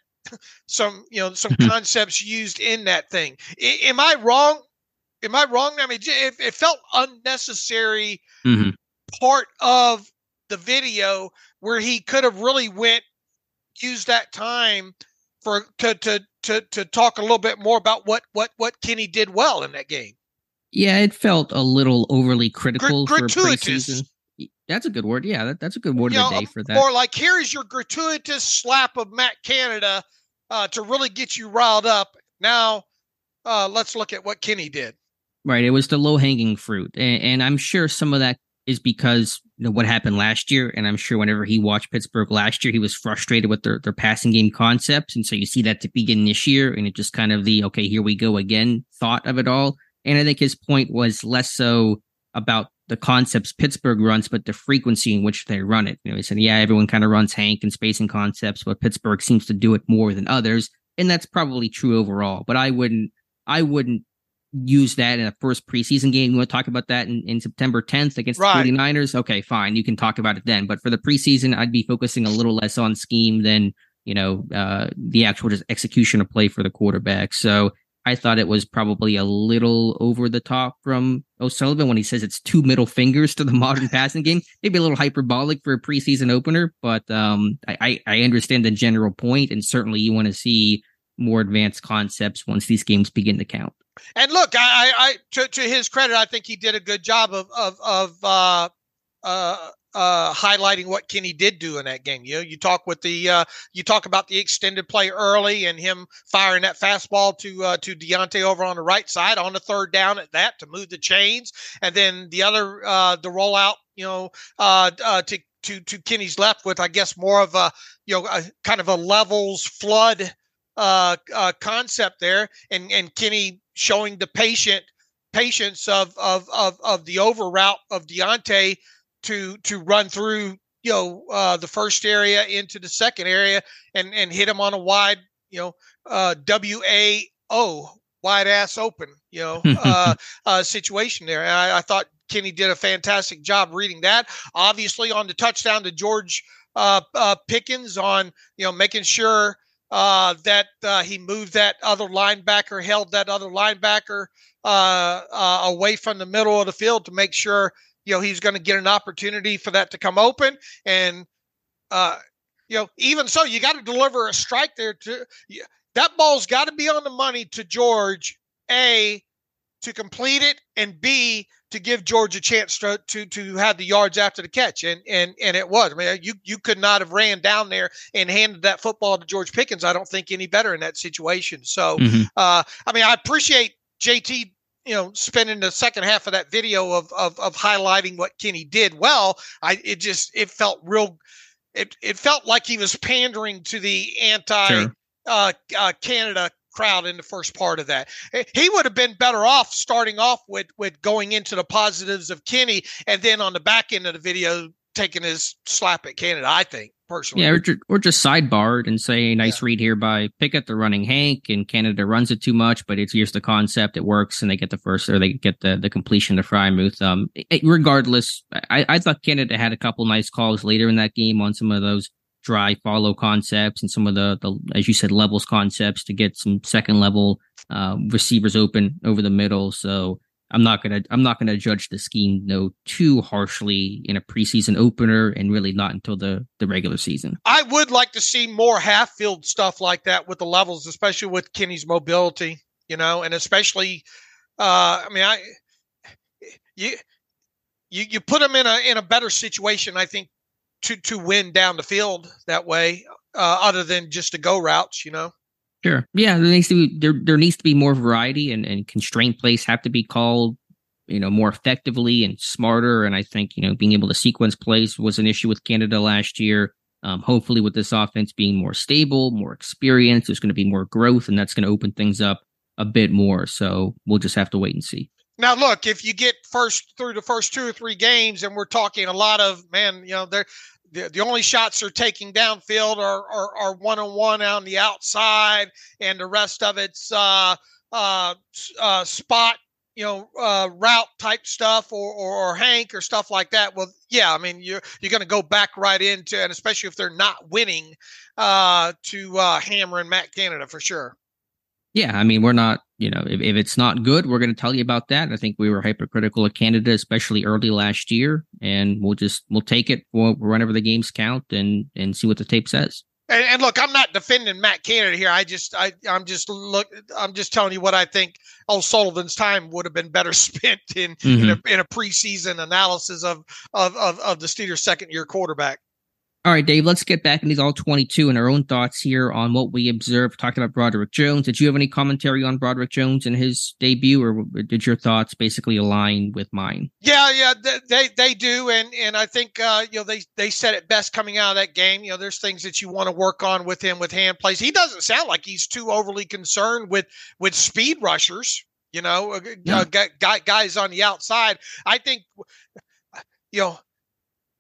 some you know some mm-hmm. concepts used in that thing. I, am I wrong? Am I wrong? I mean, it, it felt unnecessary mm-hmm. part of the video where he could have really went used that time for to to to to talk a little bit more about what what what Kenny did well in that game. Yeah, it felt a little overly critical Gr- gratuitous. for preseason. That's a good word. Yeah, that, that's a good word you of the know, day for that. Or like, here is your gratuitous slap of Matt Canada uh, to really get you riled up. Now, uh, let's look at what Kenny did. Right. It was the low hanging fruit. And, and, I'm sure some of that is because you know what happened last year, and I'm sure whenever he watched Pittsburgh last year, he was frustrated with their their passing game concepts, and so you see that to begin this year, and it just kind of the okay, here we go again thought of it all. And I think his point was less so about the concepts Pittsburgh runs, but the frequency in which they run it. You know, he said, yeah, everyone kind of runs Hank and spacing concepts, but Pittsburgh seems to do it more than others, and that's probably true overall. But I wouldn't, I wouldn't use that in a first preseason game. You want to talk about that in, in September 10th against right. the 49ers? Okay, fine. You can talk about it then. But for the preseason, I'd be focusing a little less on scheme than, you know, uh, the actual just execution of play for the quarterback. So I thought it was probably a little over the top from O'Sullivan when he says it's two middle fingers to the modern passing game. Maybe a little hyperbolic for a preseason opener, but um, I, I understand the general point, and certainly you want to see more advanced concepts once these games begin to count. And look, I, I to, to his credit, I think he did a good job of of of uh, uh, uh, highlighting what Kenny did do in that game. You know, you talk with the uh, you talk about the extended play early and him firing that fastball to uh, to Diontae over on the right side on the third down at that to move the chains, and then the other uh, the rollout. You know, uh, uh, to to to Kenny's left with I guess more of a you know a, kind of a levels flood uh, uh, concept there, and and Kenny showing the patient patience of of of of the over route of Diontae to to run through you know uh, the first area into the second area and and hit him on a wide you know uh, W A O wide ass open you know uh, uh, situation there. And I, I thought Kenny did a fantastic job reading that. Obviously on the touchdown to George uh, uh, Pickens on you know making sure uh, that uh, he moved that other linebacker, held that other linebacker uh, uh away from the middle of the field to make sure you know he's going to get an opportunity for that to come open. And uh, you know, even so, you got to deliver a strike there. To that ball's got to be on the money to George. A to complete it, and B to give George a chance to, to to have the yards after the catch, and and and it was. I mean, you you could not have ran down there and handed that football to George Pickens. I don't think any better in that situation. So, mm-hmm. uh, I mean, I appreciate JT. You know, spending the second half of that video of, of of highlighting what Kenny did well. I it just it felt real. It it felt like he was pandering to the anti sure. uh, uh, Canada crowd in the first part of that. Eh, he would have been better off starting off with with going into the positives of Kenny, and then on the back end of the video taking his slap at Canada. I think personally, yeah, or, ju- or just sidebarred and say nice yeah. read here by Pickett, the running Hank, and Canada runs it too much, but it's here's the concept, it works, and they get the first or they get the the completion to Freiermuth. Um, it, regardless, I I thought Canada had a couple nice calls later in that game on some of those dry follow concepts and some of the, the as you said levels concepts to get some second level uh, receivers open over the middle. So i'm not gonna i'm not gonna judge the scheme no too harshly in a preseason opener and really not until the the regular season. I would like to see more half field stuff like that with the levels especially with kenny's mobility you know and especially uh i mean i you you, you put him in a in a better situation, I think, to to win down the field that way, uh, other than just to go routes, you know. Sure. Yeah, there needs to be there there needs to be more variety and, and constraint plays have to be called, you know, more effectively and smarter. And I think, you know, being able to sequence plays was an issue with Canada last year. Um, hopefully with this offense being more stable, more experienced, there's going to be more growth and that's going to open things up a bit more. So we'll just have to wait and see. Now, look, if you get first through the first two or three games, and we're talking a lot of man, you know, there the, the only shots they're taking downfield are are, one on one on the outside, and the rest of it's uh, uh, uh, spot, you know, uh, route type stuff or, or, or Hank or stuff like that. Well, yeah, I mean you're you're going to go back right into, and especially if they're not winning, uh, to uh, Hammer and Matt Canada for sure. Yeah, I mean, we're not, you know, if, if it's not good, we're going to tell you about that. I think we were hypercritical of Canada, especially early last year, and we'll just we'll take it whenever the games count and and see what the tape says. And, and, look, I'm not defending Matt Canada here. I just, I, I'm just look, I'm just telling you what I think. O'Sullivan's time would have been better spent in mm-hmm. in, a, in, a, preseason analysis of of of, of the Steelers' second year quarterback. All right, Dave, let's get back into these all 22 and our own thoughts here on what we observed. Talking about Broderick Jones. Did you have any commentary on Broderick Jones and his debut, or did your thoughts basically align with mine? Yeah, yeah, they they do, and and I think uh, you know they they said it best coming out of that game. You know, there's things that you want to work on with him with hand plays. He doesn't sound like he's too overly concerned with with speed rushers. You know, uh, yeah. uh, guys on the outside. I think you know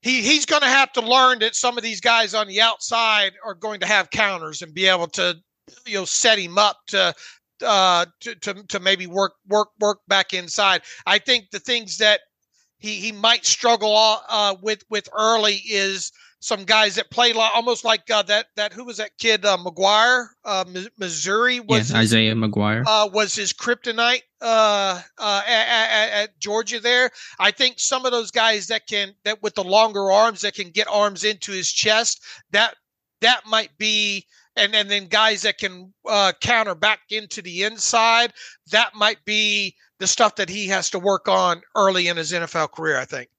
he he's going to have to learn that some of these guys on the outside are going to have counters and be able to you know set him up to uh to to, to maybe work work work back inside. I think the things that he he might struggle uh with with early is some guys that play like, almost like uh, that that who was that kid uh, McGuire uh, Missouri was Isaiah McGuire uh, was his kryptonite uh, uh, at, at, at, Georgia there. I think some of those guys that can that with the longer arms that can get arms into his chest that that might be and and then guys that can uh, counter back into the inside that might be the stuff that he has to work on early in his NFL career. I think.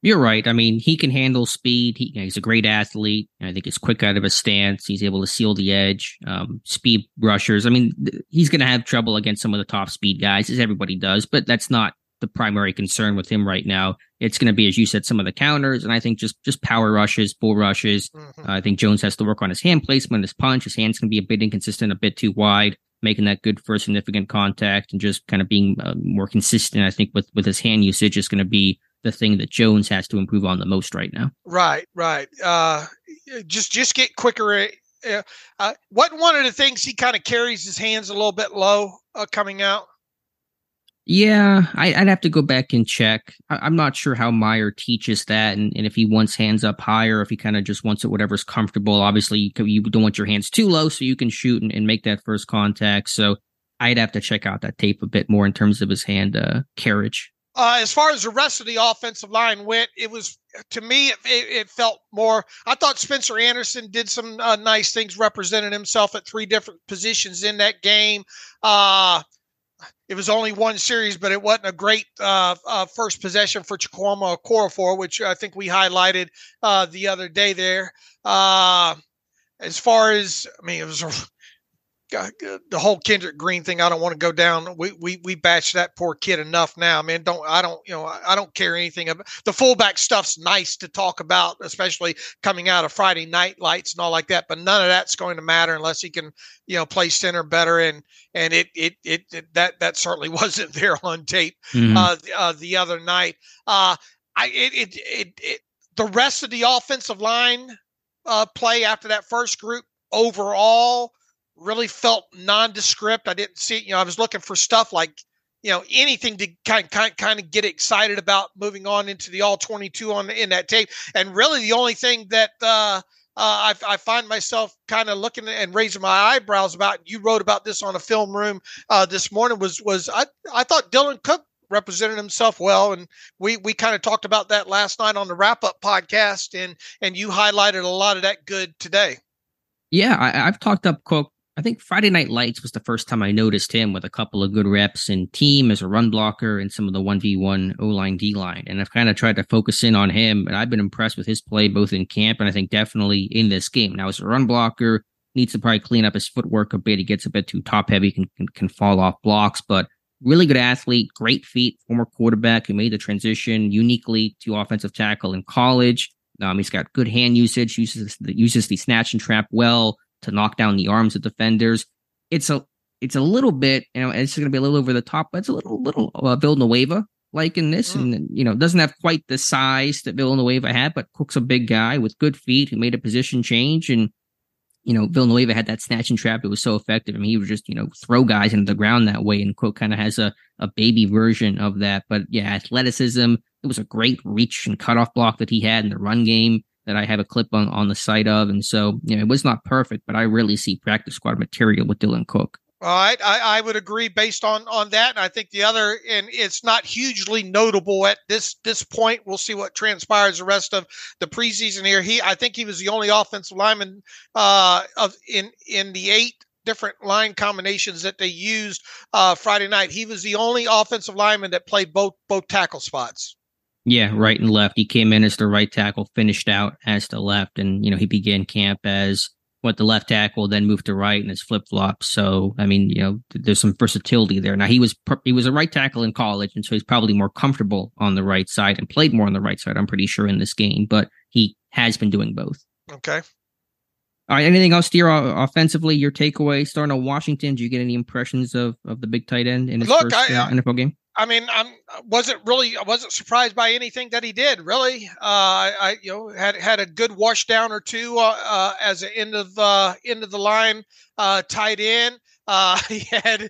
You're right. I mean, he can handle speed. He, you know, he's a great athlete. I think he's quick out of his stance. He's able to seal the edge. Um, speed rushers. I mean, th- he's going to have trouble against some of the top speed guys, as everybody does. But that's not the primary concern with him right now. It's going to be, as you said, some of the counters, and I think just just power rushes, bull rushes. Mm-hmm. Uh, I think Jones has to work on his hand placement, his punch. His hands can be a bit inconsistent, a bit too wide making that good first significant contact and just kind of being uh, more consistent. I think with with his hand usage is going to be the thing that Jones has to improve on the most right now. Right, right. Uh, just just get quicker. Uh, uh, what one of the things he kind of carries his hands a little bit low uh, coming out? Yeah, I, would have to go back and check. I, am not sure how Meyer teaches that, and, and if he wants hands up higher, if he kind of just wants it whatever's comfortable. Obviously, you, don't want your hands too low, so you can shoot and, and, make that first contact. So I'd have to check out that tape a bit more in terms of his hand uh, carriage. Uh, as far as the rest of the offensive line went, it was to me it, it felt more. I thought Spencer Anderson did some uh, nice things, representing himself at three different positions in that game. Uh, it was only one series, but it wasn't a great uh, uh, first possession for Chukwuma Okorafor, which I think we highlighted uh, the other day there. as far as, I mean, it was the whole Kendrick Green thing. I don't want to go down. We we we bash that poor kid enough now, man. Don't I don't you know I don't care anything about the fullback stuff's nice to talk about, especially coming out of Friday night lights and all like that. But none of that's going to matter unless he can you know play center better. And and it it it, it that that certainly wasn't there on tape mm-hmm. uh, uh, the other night. Uh, I it it it, it the rest of the offensive line uh, play after that first group overall really felt nondescript. I didn't see, you know, I was looking for stuff like, you know, anything to kind kind kind of get excited about moving on into the all 22 on in that tape. And really, the only thing that uh, uh, I, I, find myself kind of looking and raising my eyebrows about. You wrote about this on a film room uh, this morning. Was was I? I thought Dylan Cook represented himself well, and we we kind of talked about that last night on the wrap up podcast, and and you highlighted a lot of that good today. Yeah, I, have talked up Cook I think Friday Night Lights was the first time I noticed him with a couple of good reps in team as a run blocker and some of the 1v1 O line D line. And I've kind of tried to focus in on him. And I've been impressed with his play both in camp and I think definitely in this game. Now, as a run blocker, needs to probably clean up his footwork a bit. He gets a bit too top heavy, can, can, can fall off blocks, but really good athlete, great feet, former quarterback who made the transition uniquely to offensive tackle in college. Um, he's got good hand usage, uses uses the snatch and trap well to knock down the arms of defenders. It's a it's a little bit, you know, it's going to be a little over the top, but it's a little little uh, Villanueva like in this, mm. and you know, doesn't have quite the size that Villanueva had, but Cook's a big guy with good feet who made a position change, and you know, Villanueva had that snatch and trap. It was so effective. I mean, he would just you know throw guys into the ground that way, and Cook kind of has a a baby version of that. But yeah, athleticism. It was a great reach and cutoff block that he had in the run game that I have a clip on, on the site of. And so, you know, it was not perfect, but I really see practice squad material with Dylan Cook. All right, I, I would agree based on on that. And I think the other, and it's not hugely notable at this this point. We'll see what transpires the rest of the preseason here. He, I think he was the only offensive lineman uh, of in in the eight different line combinations that they used uh, Friday night. He was the only offensive lineman that played both both tackle spots. Yeah, right and left. He came in as the right tackle, finished out as the left, and you know he began camp as what the left tackle, then moved to right and his flip flop. So I mean, you know, there's some versatility there. Now he was he was a right tackle in college, and so he's probably more comfortable on the right side and played more on the right side. I'm pretty sure in this game, but he has been doing both. Okay. All right. Anything else, Steer, offensively? Your takeaway starting on Washington? Do you get any impressions of of the big tight end in his Look, first I, uh, NFL game? I mean, I'm wasn't really I wasn't surprised by anything that he did. Really, uh, I, I you know had had a good wash down or two uh, uh, as an end of uh, end of the line uh, tight end. Uh, he had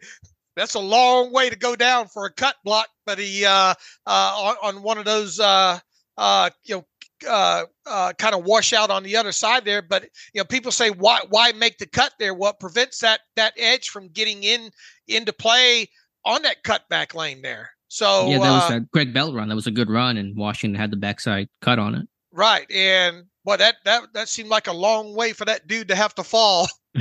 that's a long way to go down for a cut block, but he on, on one of those you know kind of wash out on the other side there. But you know, people say why why make the cut there? What prevents that that edge from getting in into play on that cutback lane there? So yeah, that was uh, a Greg Bell run. That was a good run, and Washington had the backside cut on it. Right, and well, that that that seemed like a long way for that dude to have to fall,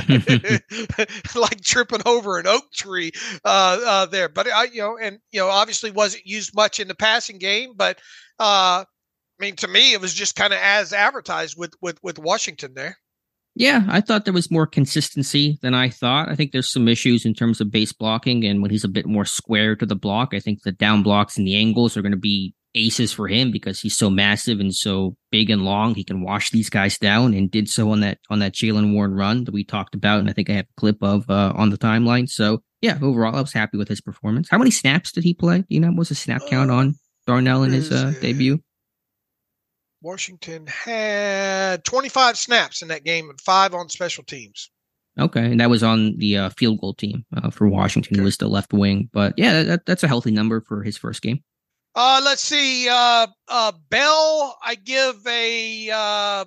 like tripping over an oak tree uh, uh, there. But I, you know, and you know, obviously wasn't used much in the passing game, but uh, I mean, to me, it was just kind of as advertised with with with Washington there. Yeah, I thought there was more consistency than I thought. I think there's some issues in terms of base blocking, and when he's a bit more square to the block, I think the down blocks and the angles are going to be aces for him because he's so massive and so big and long. He can wash these guys down, and did so on that on that Jaylen Warren run that we talked about, and I think I have a clip of uh, on the timeline. So yeah, overall, I was happy with his performance. How many snaps did he play? You know what was the snap count on Darnell in his uh, debut? Washington had 25 snaps in that game and five on special teams. Okay, and that was on the uh, field goal team uh, for Washington. Okay. Was the left wing, but yeah, that, that's a healthy number for his first game. Uh, let's see. Uh, uh, Bell, I give a uh,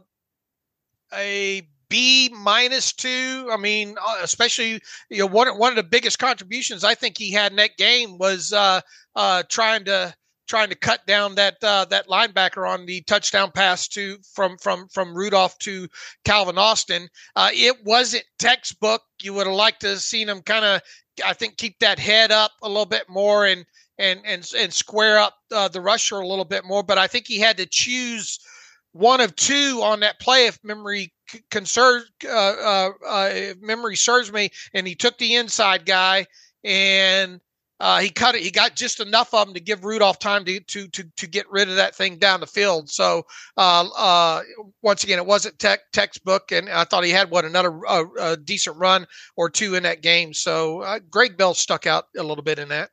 a B minus two. I mean, uh, especially you know one one of the biggest contributions I think he had in that game was uh, uh, trying to trying to cut down that uh, that linebacker on the touchdown pass to from from from Rudolph to Calvin Austin. Uh, it wasn't textbook. You would have liked to have seen him kind of, I think, keep that head up a little bit more and and and and square up uh, the rusher a little bit more. But I think he had to choose one of two on that play if memory concern uh, uh, uh, if memory serves me, and he took the inside guy and uh, he cut it. He got just enough of them to give Rudolph time to to to, to get rid of that thing down the field. So uh, uh, once again, it wasn't tech, textbook, and I thought he had what another uh, decent run or two in that game. So uh, Greg Bell stuck out a little bit in that.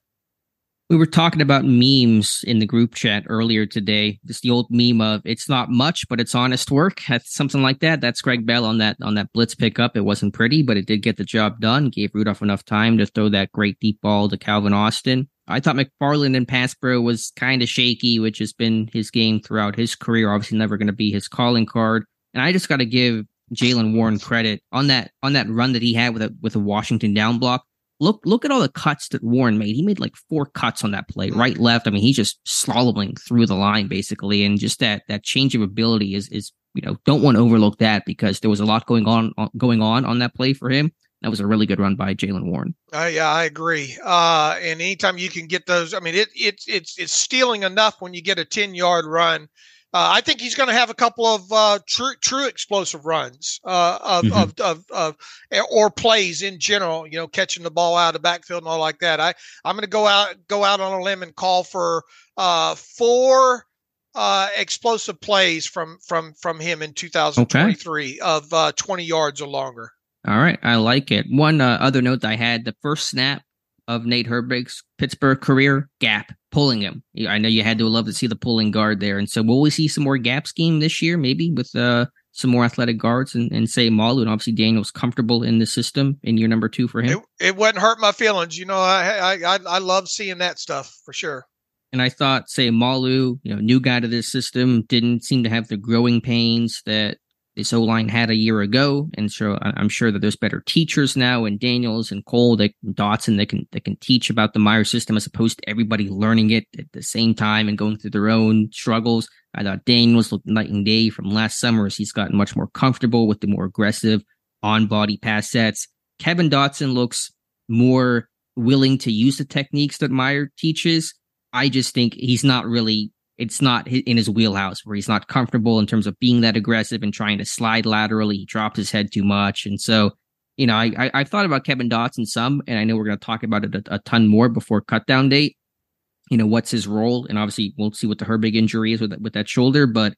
We were talking about memes in the group chat earlier today. Just the old meme of "It's not much, but it's honest work." Something like that. That's Greg Bell on that on that blitz pickup. It wasn't pretty, but it did get the job done. Gave Rudolph enough time to throw that great deep ball to Calvin Austin. I thought McFarland in pass pro was kind of shaky, which has been his game throughout his career. Obviously, never going to be his calling card. And I just got to give Jaylen Warren credit on that on that run that he had with a with a Washington down block look look at all the cuts that Warren made. He made like four cuts on that play, mm-hmm. right, left. I mean, he's just slaloming through the line basically, and just that that change of ability is is you know don't want to overlook that because there was a lot going on going on on that play for him. That was a really good run by Jaylen Warren. Uh, yeah, I agree. Uh, and anytime you can get those, I mean, it, it's it's it's stealing enough when you get a ten yard run uh, I think he's going to have a couple of uh, true true explosive runs uh, of, mm-hmm. of, of, of, eh, or plays in general. You know, catching the ball out of the backfield and all like that. I I'm going to go out go out on a limb and call for uh, four uh, explosive plays from from from him in 2023 okay. of uh, 20 yards or longer. All right, I like it. One other note I had: the first snap of Nate Herbig's Pittsburgh career, gap, pulling him. I know you had to love to see the pulling guard there. And so will we see some more gap scheme this year, maybe with uh, some more athletic guards and, and Seumalo and obviously Daniel's comfortable in the system in year number two for him? It, it wouldn't hurt my feelings. You know, I, I, I love seeing that stuff for sure. And I thought, Seumalo, you know, new guy to this system, didn't seem to have the growing pains that this O line had a year ago, and so I'm sure that there's better teachers now, and Daniels and Cole, that Dotson, that can that can teach about the Meyer system as opposed to everybody learning it at the same time and going through their own struggles. I thought Daniels looked night and day from last summer as he's gotten much more comfortable with the more aggressive on body pass sets. Kevin Dotson looks more willing to use the techniques that Meyer teaches. I just think he's not really it's not in his wheelhouse where he's not comfortable in terms of being that aggressive and trying to slide laterally. He drops his head too much. And so, you know, I, I, have thought about Kevin Dotson some, and I know we're going to talk about it a, a, ton more before cutdown date. You know, what's his role? And obviously, we'll see what the Herbig injury is with, with that shoulder, but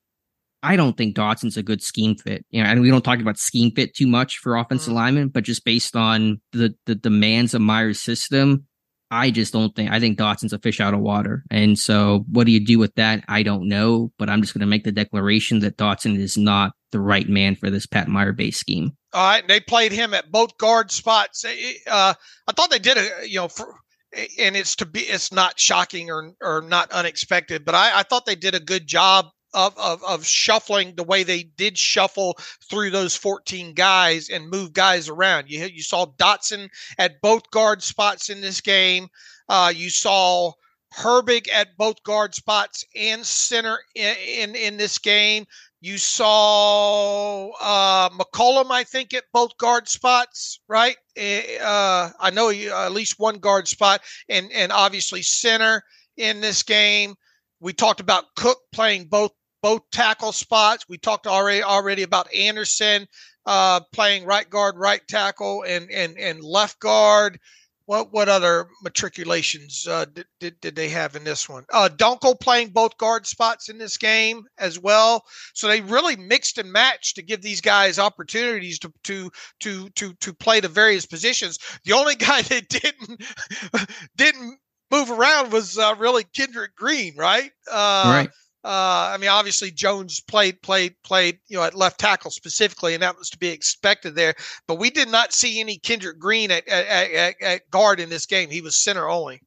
I don't think Dotson's a good scheme fit. You know, and we don't talk about scheme fit too much for offensive mm-hmm. linemen, but just based on the, the demands of Meyer's system, I just don't think I think Dotson's a fish out of water. And so what do you do with that? I don't know, but I'm just going to make the declaration that Dotson is not the right man for this Pat Meyer base scheme. All right, they played him at both guard spots. Uh, I thought they did a you know for, and it's to be it's not shocking or or not unexpected, but I, I thought they did a good job of, of, of shuffling the way they did shuffle through those 14 guys and move guys around. You you saw Dotson at both guard spots in this game. Uh, you saw Herbig at both guard spots and center in, in, in this game. You saw uh, McCollum, I think, at both guard spots, right? Eh, uh, I know you, at least one guard spot, and and obviously center in this game. We talked about Cook playing both both tackle spots. We talked already already about Anderson uh, playing right guard, right tackle, and and and left guard. What what other matriculations uh, did, did, did they have in this one? Uh, Dunkel playing both guard spots in this game as well. So they really mixed and matched to give these guys opportunities to to to to to play the various positions. The only guy that didn't didn't move around was uh, really Kendrick Green, right? Uh, right. Uh, I mean, obviously Jones played played played you know at left tackle specifically, and that was to be expected there. But we did not see any Kendrick Green at, at, at, at guard in this game. He was center only.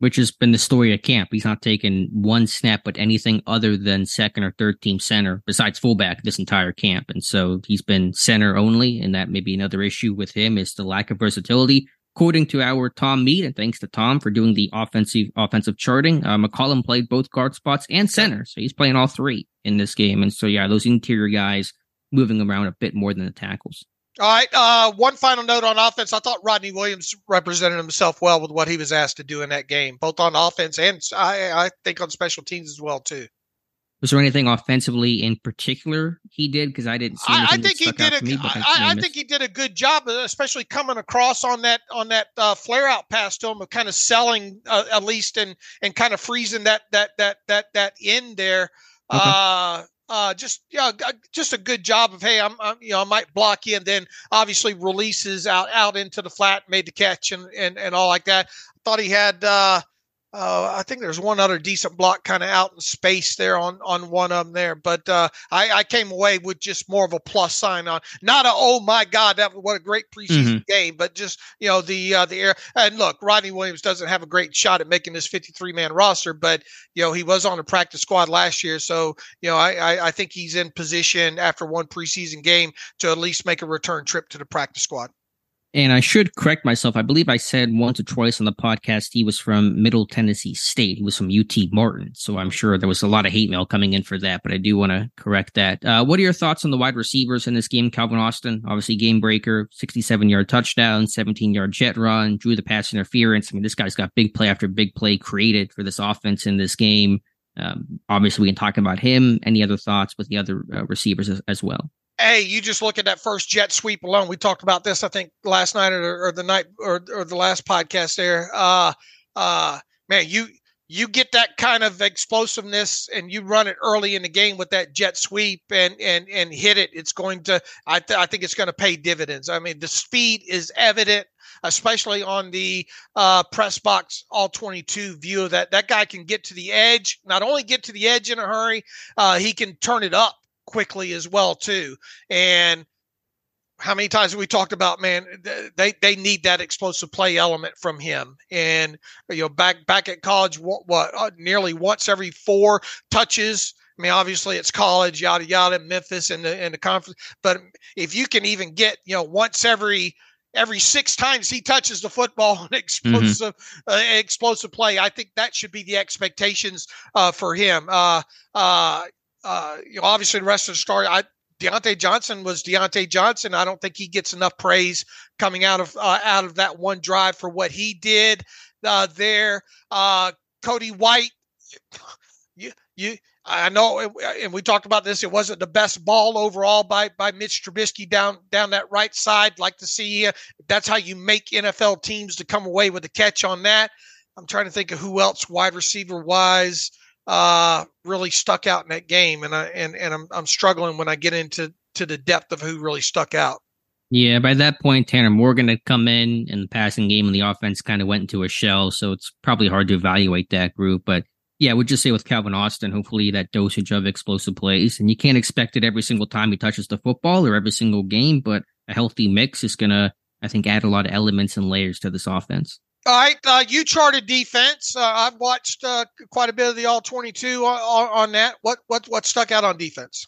Which has been the story of camp. He's not taken one snap with anything other than second or third team center besides fullback this entire camp. And so he's been center only. And that may be another issue with him is the lack of versatility. According to our Tom Mead, and thanks to Tom for doing the offensive offensive charting, uh, McCollum played both guard spots and center, so he's playing all three in this game. And so, yeah, those interior guys moving around a bit more than the tackles. All right. Uh, one final note on offense. I thought Rodney Williams represented himself well with what he was asked to do in that game, both on offense and I, I think on special teams as well too. Was there anything offensively in particular he did? Because I didn't see. I, I think he did. A, me, I, I think he did a good job, especially coming across on that on that uh, flare out pass to him of kind of selling uh, at least and and kind of freezing that that that that that end there. Okay. Uh, uh, just yeah, just a good job of hey, I'm, I'm, you know I might block you, and then obviously releases out out into the flat, made the catch, and and and all like that. I thought he had uh, uh, I think there's one other decent block kind of out in space there on on one of them there, but uh, I, I, came away with just more of a plus sign on not a oh my god that what a great preseason mm-hmm. game, but just you know the uh, the air and look Rodney Williams doesn't have a great shot at making this 53 man roster, but you know he was on the practice squad last year, so you know I, I I think he's in position after one preseason game to at least make a return trip to the practice squad. And I should correct myself. I believe I said once or twice on the podcast he was from Middle Tennessee State. He was from UT Martin. So I'm sure there was a lot of hate mail coming in for that, but I do want to correct that. Uh, what are your thoughts on the wide receivers in this game? Calvin Austin, obviously game breaker, 67 yard touchdown, 17 yard jet run, drew the pass interference. I mean, this guy's got big play after big play created for this offense in this game. Um, obviously, we can talk about him. Any other thoughts with the other uh, receivers as, as well? Hey, you just look at that first jet sweep alone. We talked about this, I think, last night or, or the night or, or the last podcast there. Uh, uh, man, you you get that kind of explosiveness and you run it early in the game with that jet sweep and and and hit it. It's going to, I, th- I think it's going to pay dividends. I mean, the speed is evident. Especially on the uh, press box all 22 view, of that that guy can get to the edge. Not only get to the edge in a hurry, uh, he can turn it up quickly as well too. And how many times have we talked about man they they need that explosive play element from him and you know back back at college what, what uh, nearly once every four touches I mean, obviously it's college, yada yada, Memphis and the and the conference. But if you can even get, you know, once every every six times he touches the football, an mm-hmm. explosive mm-hmm. uh, explosive play, I think that should be the expectations uh, for him. Uh, uh you know, obviously the rest of the story, I Diontae Johnson was Diontae Johnson. I don't think he gets enough praise coming out of uh, out of that one drive for what he did uh, there. Uh, Cody White, you you I know, and we talked about this. It wasn't the best ball overall by by Mitch Trubisky down down that right side. Like to see that's how you make NFL teams to come away with a catch on that. I'm trying to think of who else wide receiver wise uh, really stuck out in that game, and I and and I'm I'm struggling when I get into to the depth of who really stuck out. Yeah, by that point, Tanner Morgan had come in, and the passing game and the offense kind of went into a shell. So it's probably hard to evaluate that group. But yeah, I would just say with Calvin Austin, hopefully that dosage of explosive plays, and you can't expect it every single time he touches the football or every single game, but a healthy mix is gonna, I think, add a lot of elements and layers to this offense. All right, uh, you charted defense. Uh, I've watched uh, quite a bit of the All Twenty Two on, on, that. What what what stuck out on defense?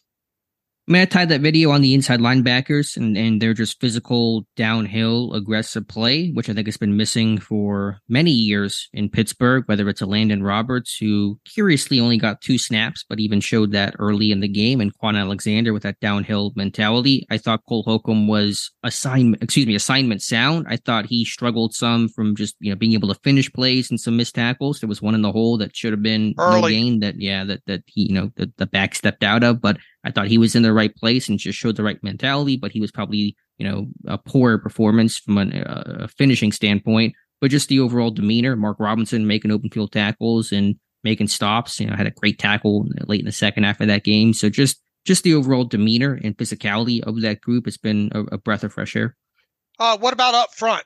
I mean, I tied that video on the inside linebackers and, and they're just physical, downhill, aggressive play, which I think has been missing for many years in Pittsburgh, whether it's a Elandon Roberts, who curiously only got two snaps, but even showed that early in the game, and Kwon Alexander with that downhill mentality. I thought Cole Holcomb was assignment, excuse me, assignment sound. I thought he struggled some from just, you know, being able to finish plays and some missed tackles. There was one in the hole that should have been early. no gain that, yeah, that, that he, you know, the, the back stepped out of, but I thought he was in the right place and just showed the right mentality, but he was probably, you know, a poor performance from uh, a finishing standpoint. But just the overall demeanor, Mark Robinson making open field tackles and making stops. You know, had a great tackle late in the second half of that game. So just just the overall demeanor and physicality of that group has been a, a breath of fresh air. Uh, what about up front?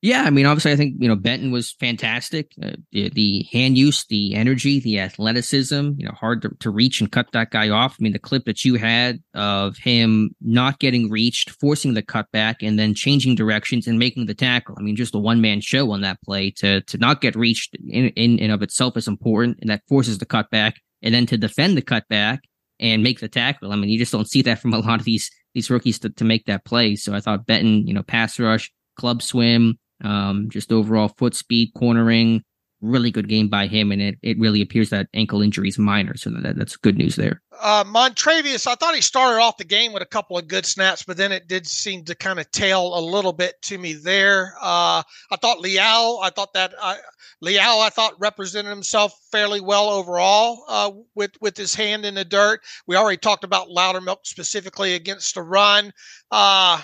Yeah, I mean, obviously, I think you know Benton was fantastic. Uh, the, the, hand use, the energy, the athleticism. You know, hard to, to, reach and cut that guy off. I mean, the clip that you had of him not getting reached, forcing the cutback, and then changing directions and making the tackle. I mean, just a one man show on that play to to not get reached in in and of itself is important, and that forces the cutback, and then to defend the cutback and make the tackle. I mean, you just don't see that from a lot of these these rookies to, to make that play. So I thought Benton, you know, pass rush, club swim um, just overall foot speed, cornering, really good game by him, and it, it really appears that ankle injury is minor, so that, that's good news there. Uh, Montravius, I thought he started off the game with a couple of good snaps, but then it did seem to kind of tail a little bit to me there. Uh, I thought Leal, I thought that uh, Leal, I thought represented himself fairly well overall uh, with with his hand in the dirt. We already talked about Loudermilk specifically against the run. Uh,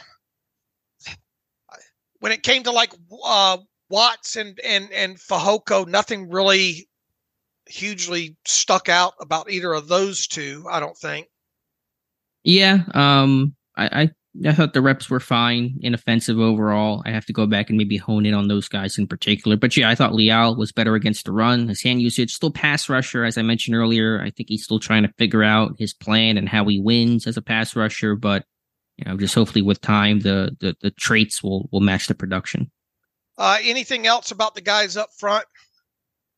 when it came to like uh, Watts and and and Fehoko, nothing really hugely stuck out about either of those two. I don't think. Yeah, um, I, I I thought the reps were fine, inoffensive overall. I have to go back and maybe hone in on those guys in particular. But yeah, I thought Leal was better against the run. His hand usage, still pass rusher, as I mentioned earlier. I think he's still trying to figure out his plan and how he wins as a pass rusher. But you know, just hopefully with time, the the, the traits will will match the production. Uh, anything else about the guys up front?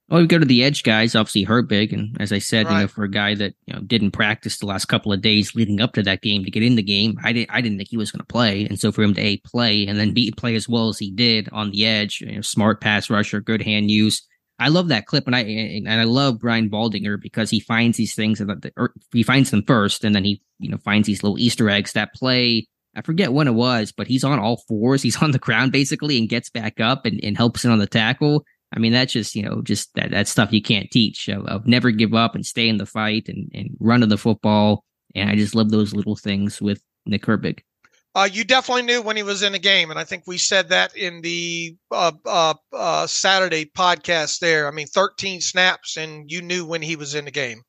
Well, we go to the edge guys. Obviously, Herbig, and as I said, right. you know, for a guy that you know didn't practice the last couple of days leading up to that game to get in the game, I didn't. I didn't think he was going to play, and so for him to a play and then b play as well as he did on the edge, you know, smart pass rusher, good hand use, I love that clip, and I and I love Brian Baldinger because he finds these things that he finds them first, and then he you know finds these little Easter eggs that play. I forget when it was, but he's on all fours. He's on the ground basically and gets back up and, and helps in on the tackle. I mean, that's just, you know, just that, that stuff you can't teach of, of never give up and stay in the fight and, and run to the football. And I just love those little things with Nick Herbig. Uh, you definitely knew when he was in a game, and I think we said that in the uh, uh, uh, Saturday podcast. There, I mean, 13 snaps, and you knew when he was in the game.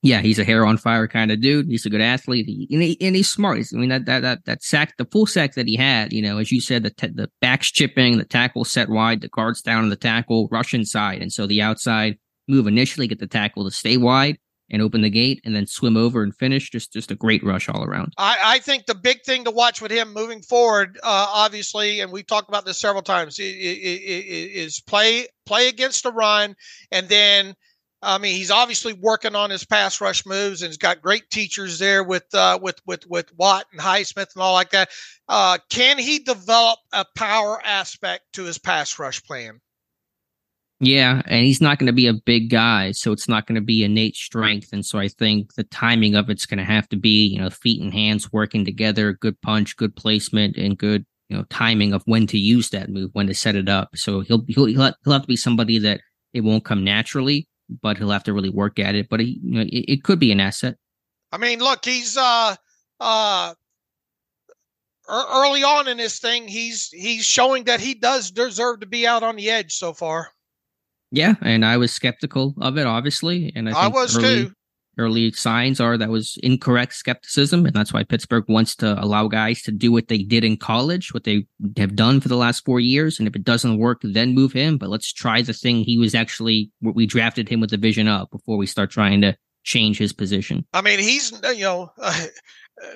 Yeah, he's a hair on fire kind of dude. He's a good athlete, he, and, he, and, he's smart. I mean, that, that that that sack, the full sack that he had, you know, as you said, the t- the backs chipping, the tackle set wide, the guards down on the tackle, rush inside, and so the outside move initially get the tackle to stay wide, and open the gate and then swim over and finish. Just just a great rush all around. I, I think the big thing to watch with him moving forward, uh, obviously, and we've talked about this several times, is play play against the run, and then. I mean, he's obviously working on his pass rush moves, and he's got great teachers there with uh, with with with Watt and Highsmith and all like that. Uh, can he develop a power aspect to his pass rush plan? Yeah, and he's not going to be a big guy, so it's not going to be innate strength. And so I think the timing of it's going to have to be, you know, feet and hands working together, good punch, good placement, and good, you know, timing of when to use that move, when to set it up. So he'll he'll he'll have, he'll have to be somebody that it won't come naturally. but he'll have to really work at it. But he, you know, it, it could be an asset. I mean, look, he's uh uh early on in this thing, he's he's showing that he does deserve to be out on the edge so far. Yeah, and I was skeptical of it, obviously, and I, I was early, too. Early signs are that was incorrect skepticism, and that's why Pittsburgh wants to allow guys to do what they did in college, what they have done for the last four years, and if it doesn't work, then move him. But let's try the thing he was actually what we drafted him with the vision of before we start trying to change his position. I mean, he's you know. Uh,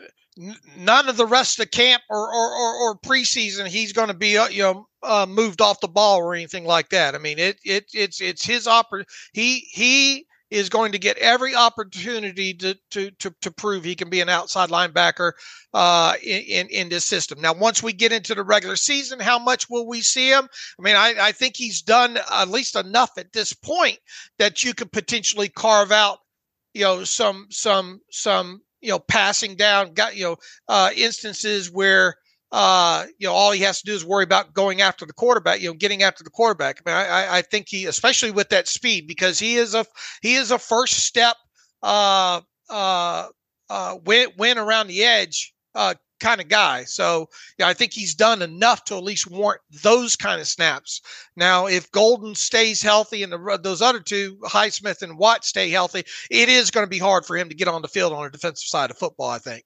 none of the rest of the camp or or, or, or preseason he's going to be uh, you know uh, moved off the ball or anything like that. I mean it it it's it's his oppor- he he is going to get every opportunity to to to, to prove he can be an outside linebacker uh, in, in, in this system. Now, once we get into the regular season, how much will we see him? I mean, I, I think he's done at least enough at this point that you could potentially carve out, you know, some some some you know, passing down, got you know, uh, instances where uh, you know, all he has to do is worry about going after the quarterback, you know, getting after the quarterback. I mean, I, I think he, especially with that speed, because he is a he is a first step uh, uh, uh, win, win around the edge uh, kind of guy. So yeah, I think he's done enough to at least warrant those kind of snaps. Now, if Golden stays healthy and the, those other two, Highsmith and Watt, stay healthy, it is going to be hard for him to get on the field on the defensive side of football. I think.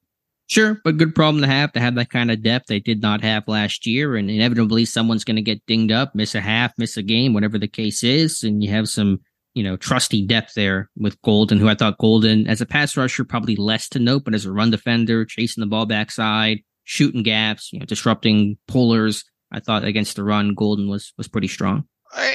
Sure, but good problem to have to have that kind of depth they did not have last year, and inevitably someone's going to get dinged up, miss a half, miss a game, whatever the case is, and you have some you know, trusty depth there with Golden, who I thought Golden as a pass rusher probably less to note, but as a run defender, chasing the ball backside, shooting gaps, you know, disrupting pullers. I thought against the run, Golden was was pretty strong.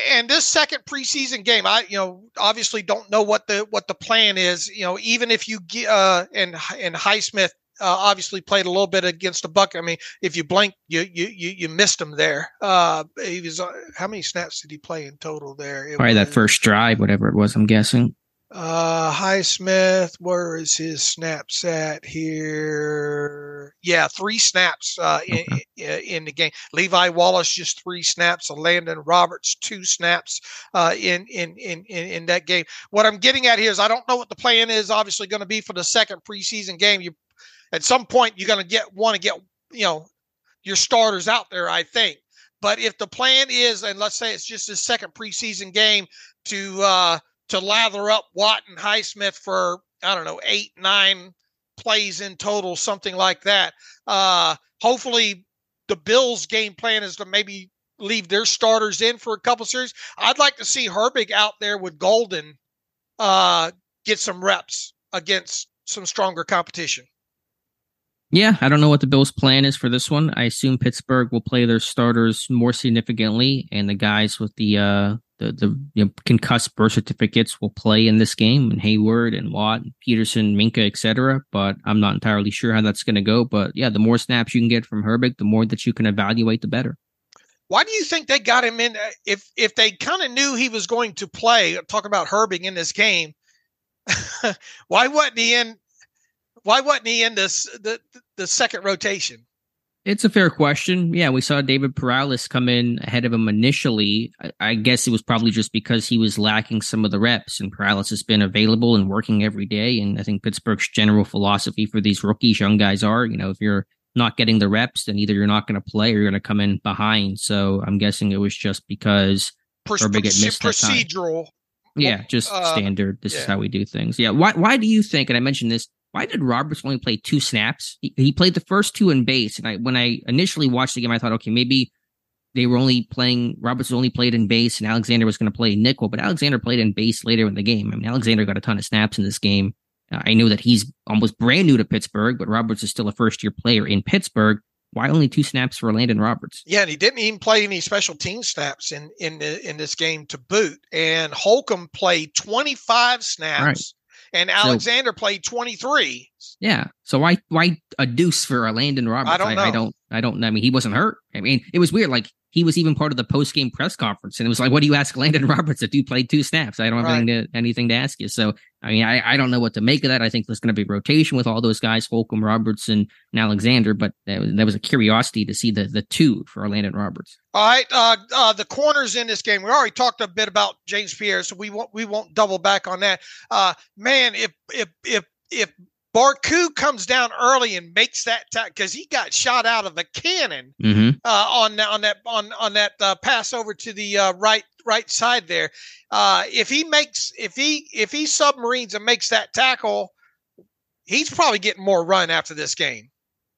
And this second preseason game, I you know obviously don't know what the what the plan is. You know, even if you uh and and Highsmith uh, obviously played a little bit against the buck. I mean, if you blink, you you you, you missed him there. Uh, he was uh, how many snaps did he play in total there? It Probably was, that first drive, whatever it was. I'm guessing. Uh, Highsmith, where is his snaps at here? Yeah, three snaps uh, okay. in, in the game. Levi Wallace just three snaps. Elandon Roberts two snaps uh, in, in in in in that game. What I'm getting at here is I don't know what the plan is. Obviously, going to be for the second preseason game. You at some point you're going to get want to get you know your starters out there. I think. But if the plan is, and let's say it's just a second preseason game to uh, to lather up Watt and Highsmith for I don't know eight nine plays in total, something like that. Uh, hopefully, the Bills' game plan is to maybe leave their starters in for a couple series. I'd like to see Herbig out there with Golden uh, get some reps against some stronger competition. Yeah, I don't know what the Bills' plan is for this one. I assume Pittsburgh will play their starters more significantly, and the guys with the uh the the you know, concussed birth certificates will play in this game, and Heyward and Watt, and Peterson, Minkah, etc. But I'm not entirely sure how that's going to go. But yeah, the more snaps you can get from Herbig, the more that you can evaluate, the better. Why do you think they got him in? If if they kind of knew he was going to play, talk about Herbig in this game, why wasn't he in why wasn't he in this the the second rotation? It's a fair question. Yeah, we saw David Perales come in ahead of him initially. I, I, guess it was probably just because he was lacking some of the reps, and Perales has been available and working every day. And I think Pittsburgh's general philosophy for these rookies, young guys, are you know if you're not getting the reps, then either you're not going to play or you're going to come in behind. So I'm guessing it was just because procedural. Yeah, just uh, standard. This yeah. is how we do things. Yeah. Why? Why do you think? And I mentioned this why did Roberts only play two snaps? He, he, played the first two in base, and I when I initially watched the game, I thought, okay, maybe they were only playing. Roberts only played in base, and Alexander was going to play nickel, but Alexander played in base later in the game. I mean, Alexander got a ton of snaps in this game. Uh, I know that he's almost brand new to Pittsburgh, but Roberts is still a first year player in Pittsburgh. Why only two snaps for Elandon Roberts? Yeah, and he didn't even play any special team snaps in in the, in this game to boot. And Holcomb played 25 snaps. Right and Alexander so, played 23. Yeah. So why why a deuce for a Elandon Roberts? I don't know. I, I, don't I don't I mean he wasn't hurt. I mean it was weird. Like he was even part of the post game press conference, and it was like, "What do you ask Elandon Roberts if you played two snaps? I don't have right. anything, to, anything to ask you." So, I mean, I, I don't know what to make of that. I think there's going to be rotation with all those guys, Holcomb, Robertson, and Alexander, but that was, that was a curiosity to see the the two for Elandon Roberts. All right, uh, uh, the corners in this game. We already talked a bit about James Pierre, so we won't we won't double back on that. Uh, man, if if if if Barcoo comes down early and makes that tackle because he got shot out of a cannon mm-hmm. uh, on on that on on that uh, pass over to the uh, right right side there. Uh, if he makes if he if he submarines and makes that tackle, he's probably getting more run after this game.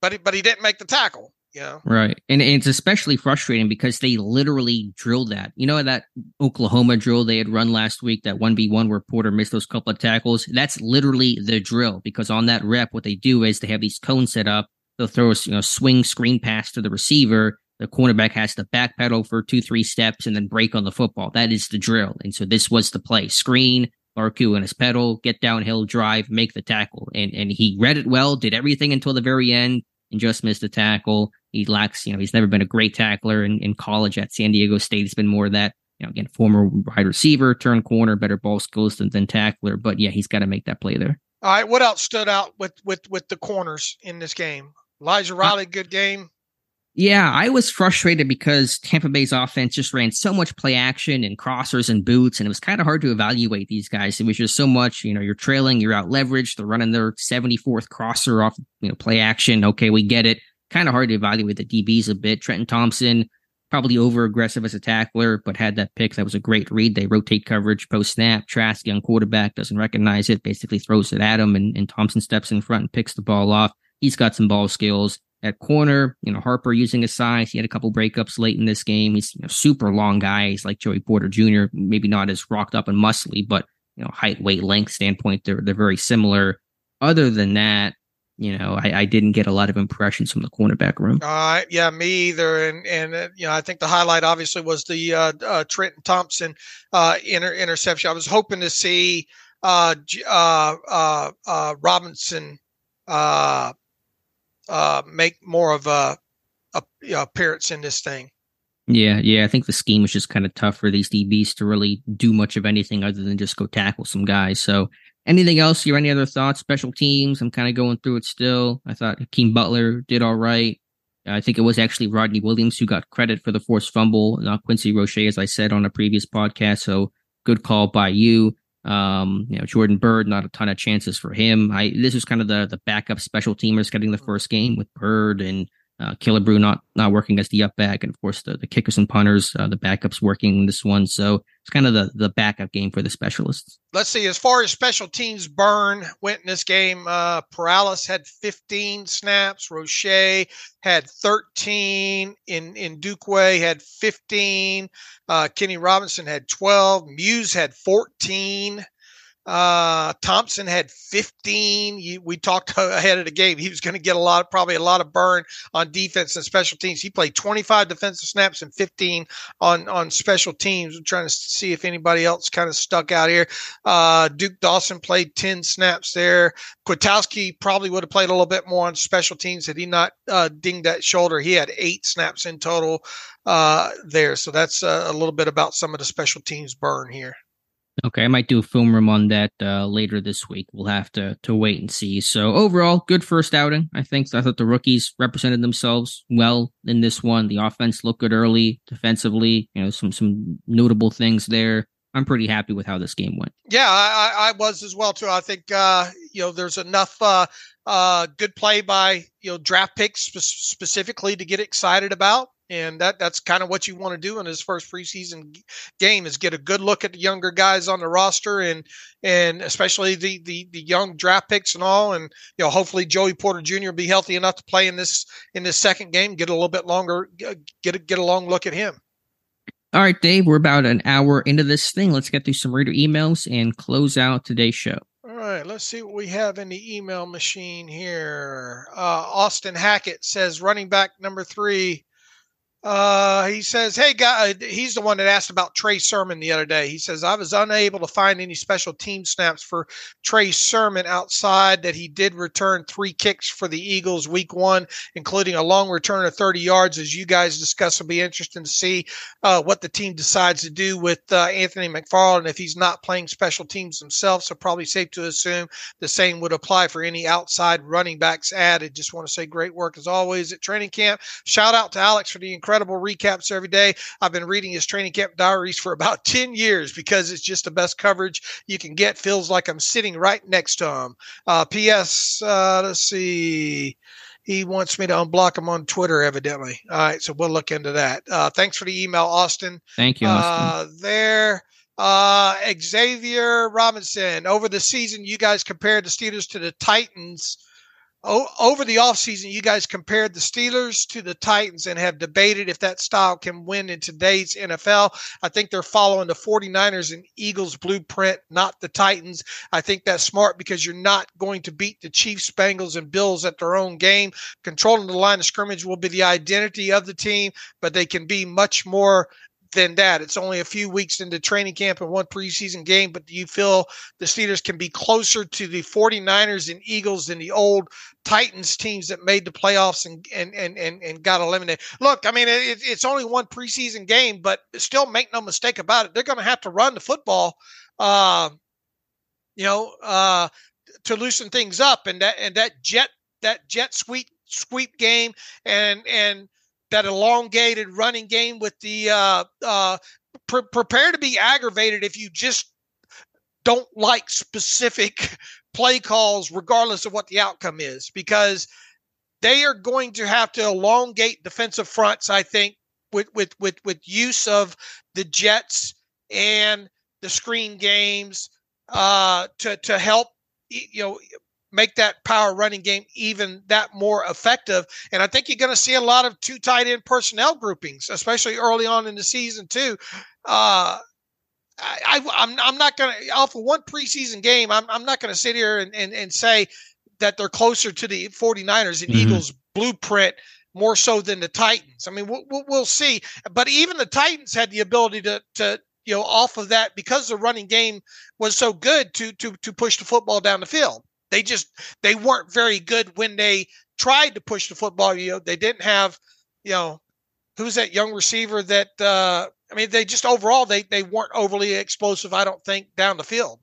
But but he didn't make the tackle. Yeah. Right. And, and, it's especially frustrating because they literally drilled that. You know, that Oklahoma drill they had run last week, that 1v1 where Porter missed those couple of tackles? That's literally the drill because on that rep, what they do is they have these cones set up. They'll throw a you know, swing screen pass to the receiver. The cornerback has to backpedal for two, three steps and then break on the football. That is the drill. And so this was the play screen, Barcoo and his pedal, get downhill, drive, make the tackle. And, and he read it well, did everything until the very end and just missed a tackle he lacks, you know, he's never been a great tackler in, in college at San Diego State. He's been more of that, you know, again, former wide receiver, turn corner, better ball skills than, than tackler. But yeah, he's got to make that play there. All right. What else stood out with with with the corners in this game? Elijah uh, Riley, good game. Yeah, I was frustrated because Tampa Bay's offense just ran so much play action and crossers and boots, and it was kind of hard to evaluate these guys. It was just so much, you know, you're trailing, you're out leveraged, they're running their 74th crosser off, you know, play action. Okay, we get it kind of hard to evaluate the DBs a bit. Trenton Thompson, probably over aggressive as a tackler, but had that pick. That was a great read. They rotate coverage post snap. Trask, young quarterback, doesn't recognize it, basically throws it at him, and, and Thompson steps in front and picks the ball off. He's got some ball skills. At corner, you know, Harper using his size. He had a couple breakups late in this game. He's you know, super long guy. He's like Joey Porter Jr., maybe not as rocked up and muscly, but you know, height, weight, length standpoint, they're they're very similar. Other than that, you know, I, I, didn't get a lot of impressions from the cornerback room. Uh, yeah, me either. And and uh, you know, I think the highlight obviously was the uh, uh, Trenton Thompson uh, inter- interception. I was hoping to see uh, uh, uh, Robinson make more of a, a appearance in this thing. Yeah, yeah. I think the scheme was just kind of tough for these DBs to really do much of anything other than just go tackle some guys. So Anything else? Your any other thoughts? Special teams? I'm kind of going through it still. I thought Hakeem Butler did all right. I think it was actually Rodney Williams who got credit for the forced fumble, not Quincy Roche, as I said on a previous podcast. So good call by you. Um, you know, Jordan Byrd, not a ton of chances for him. I this was kind of the the backup special teamers getting the first game with Byrd and uh, Killebrew not not working as the up back, and of course the, the kickers and punters, uh, the backups working this one. So it's kind of the the backup game for the specialists. Let's see. As far as special teams burn went in this game, uh, Perales had 15 snaps. Roche had 13. In in Ndukwe had 15. Uh, Kenny Robinson had 12. Muse had 14. Uh, Thompson had 15. we talked ahead of the game. He was going to get a lot, probably a lot of burn on defense and special teams. He played 25 defensive snaps and 15 on on special teams. I'm trying to see if anybody else kind of stuck out here. Uh, Duke Dawson played 10 snaps there. Kwiatkoski probably would have played a little bit more on special teams had he not uh, dinged that shoulder. He had eight snaps in total uh, there. So that's uh, a little bit about some of the special teams burn here. Okay, I might do a film room on that uh, later this week. We'll have to to wait and see. So overall, good first outing. I think I thought the rookies represented themselves well in this one. The offense looked good early, defensively. You know, some some notable things there. I'm pretty happy with how this game went. Yeah, I, I was as well too. I think uh, you know there's enough uh, uh, good play by you know draft picks spe- specifically to get excited about and that that's kind of what you want to do in his first preseason game is get a good look at the younger guys on the roster and and especially the the, the young draft picks and all and you know hopefully Joey Porter Jr. Will be healthy enough to play in this in this second game get a little bit longer get a, get a long look at him. All right, Dave, we're about an hour into this thing. Let's get through some reader emails and close out today's show. All right, let's see what we have in the email machine here. Uh, Austin Hackett says running back number three Uh, he says, "Hey, guy." Uh, he's the one that asked about Trey Sermon the other day. He says, "I was unable to find any special team snaps for Trey Sermon outside that he did return three kicks for the Eagles week one, including a long return of 30 yards. As you guys discuss, it'll be interesting to see uh, what the team decides to do with uh, Anthony McFarland if he's not playing special teams himself. So probably safe to assume the same would apply for any outside running backs added. Just want to say great work as always at training camp. Shout out to Alex for the incredible." Incredible recaps every day. I've been reading his training camp diaries for about 10 years because it's just the best coverage you can get. Feels like I'm sitting right next to him. Uh, P.S. Uh, let's see. He wants me to unblock him on Twitter, evidently. All right, so we'll look into that. Uh, thanks for the email, Austin. Thank you, Austin. Uh, there. Uh, Xavier Robinson. Over the season, you guys compared the Steelers to the Titans over the offseason, you guys compared the Steelers to the Titans and have debated if that style can win in today's NFL. I think they're following the 49ers and Eagles blueprint, not the Titans. I think that's smart because you're not going to beat the Chiefs, Bengals, and Bills at their own game. Controlling the line of scrimmage will be the identity of the team, but they can be much more than that. It's only a few weeks into training camp and one preseason game, but do you feel the Steelers can be closer to the 49ers and Eagles than the old Titans teams that made the playoffs and and and and, and got eliminated? Look, I mean, it, it's only one preseason game, but still make no mistake about it. They're going to have to run the football, uh, you know, uh, to loosen things up. And that and that jet that jet sweep sweep game and and that elongated running game with the uh, uh, pre- prepare to be aggravated if you just don't like specific play calls, regardless of what the outcome is, because they are going to have to elongate defensive fronts. I think with with with with use of the Jets and the screen games uh, to to help you know make that power running game even that more effective. And I think you're going to see a lot of two tight end personnel groupings, especially early on in the season too. Uh, I, am I'm, I'm not going to off of one preseason game. I'm, I'm not going to sit here and, and, and say that they're closer to the 49ers and mm-hmm. Eagles blueprint more so than the Titans. I mean, we'll, we'll see. But even the Titans had the ability to, to, you know, off of that because the running game was so good to, to, to push the football down the field. They just they weren't very good when they tried to push the football. You know, they didn't have, you know, who's that young receiver that uh I mean, they just overall they they weren't overly explosive, I don't think, down the field.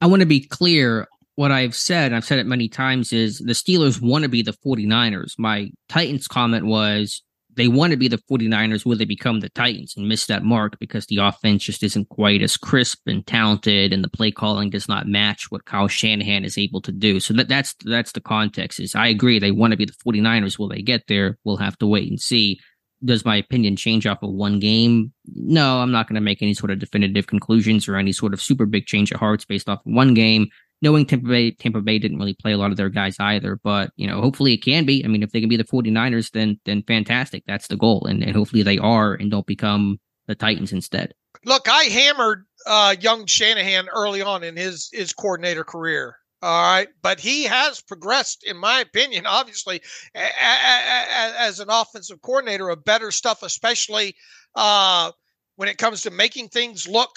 I want to be clear. What I've said, I've said it many times, is the Steelers want to be the 49ers. My Titans comment was they want to be the 49ers will they become the Titans and miss that mark because the offense just isn't quite as crisp and talented and the play calling does not match what Kyle Shanahan is able to do. So that that's that's the context is I agree they want to be the 49ers. Will they get there? We'll have to wait and see. Does my opinion change off of one game? No, I'm not going to make any sort of definitive conclusions or any sort of super big change of hearts based off of one game knowing Tampa Bay, Tampa Bay didn't really play a lot of their guys either, but you know, hopefully it can be. I mean, if they can be the 49ers, then then fantastic. That's the goal. And, and hopefully they are and don't become the Titans instead. Look, I hammered uh, young Shanahan early on in his his coordinator career. All right, but he has progressed, in my opinion, obviously, a- a- a- as an offensive coordinator of better stuff, especially uh, when it comes to making things look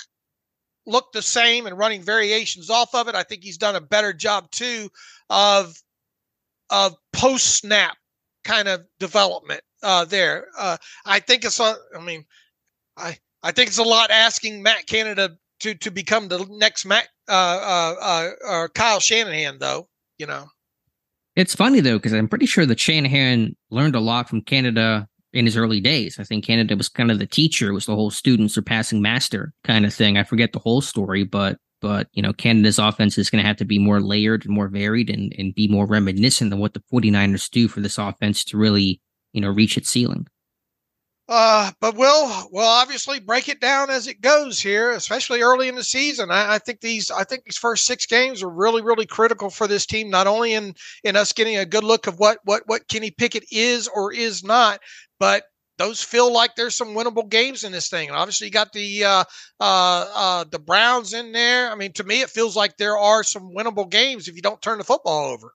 look the same and running variations off of it. I think he's done a better job too of of post snap kind of development uh, there. Uh, I think it's a. I mean, I I think it's a lot asking Matt Canada to to become the next Matt uh, uh, uh, uh Kyle Shanahan, though. You know. It's funny though because I'm pretty sure that Shanahan learned a lot from Canada in his early days. I think Canada was kind of the teacher, was the whole student surpassing master kind of thing. I forget the whole story, but but you know, Canada's offense is going to have to be more layered and more varied and, and be more reminiscent of what the 49ers do for this offense to really, you know, reach its ceiling. Uh, but we'll we'll obviously break it down as it goes here, especially early in the season. I, I, think these I think these first six games are really really critical for this team, not only in in us getting a good look of what what what Kenny Pickett is or is not, but those feel like there's some winnable games in this thing. And obviously, you got the uh, uh, uh, the Browns in there. I mean, to me, it feels like there are some winnable games if you don't turn the football over.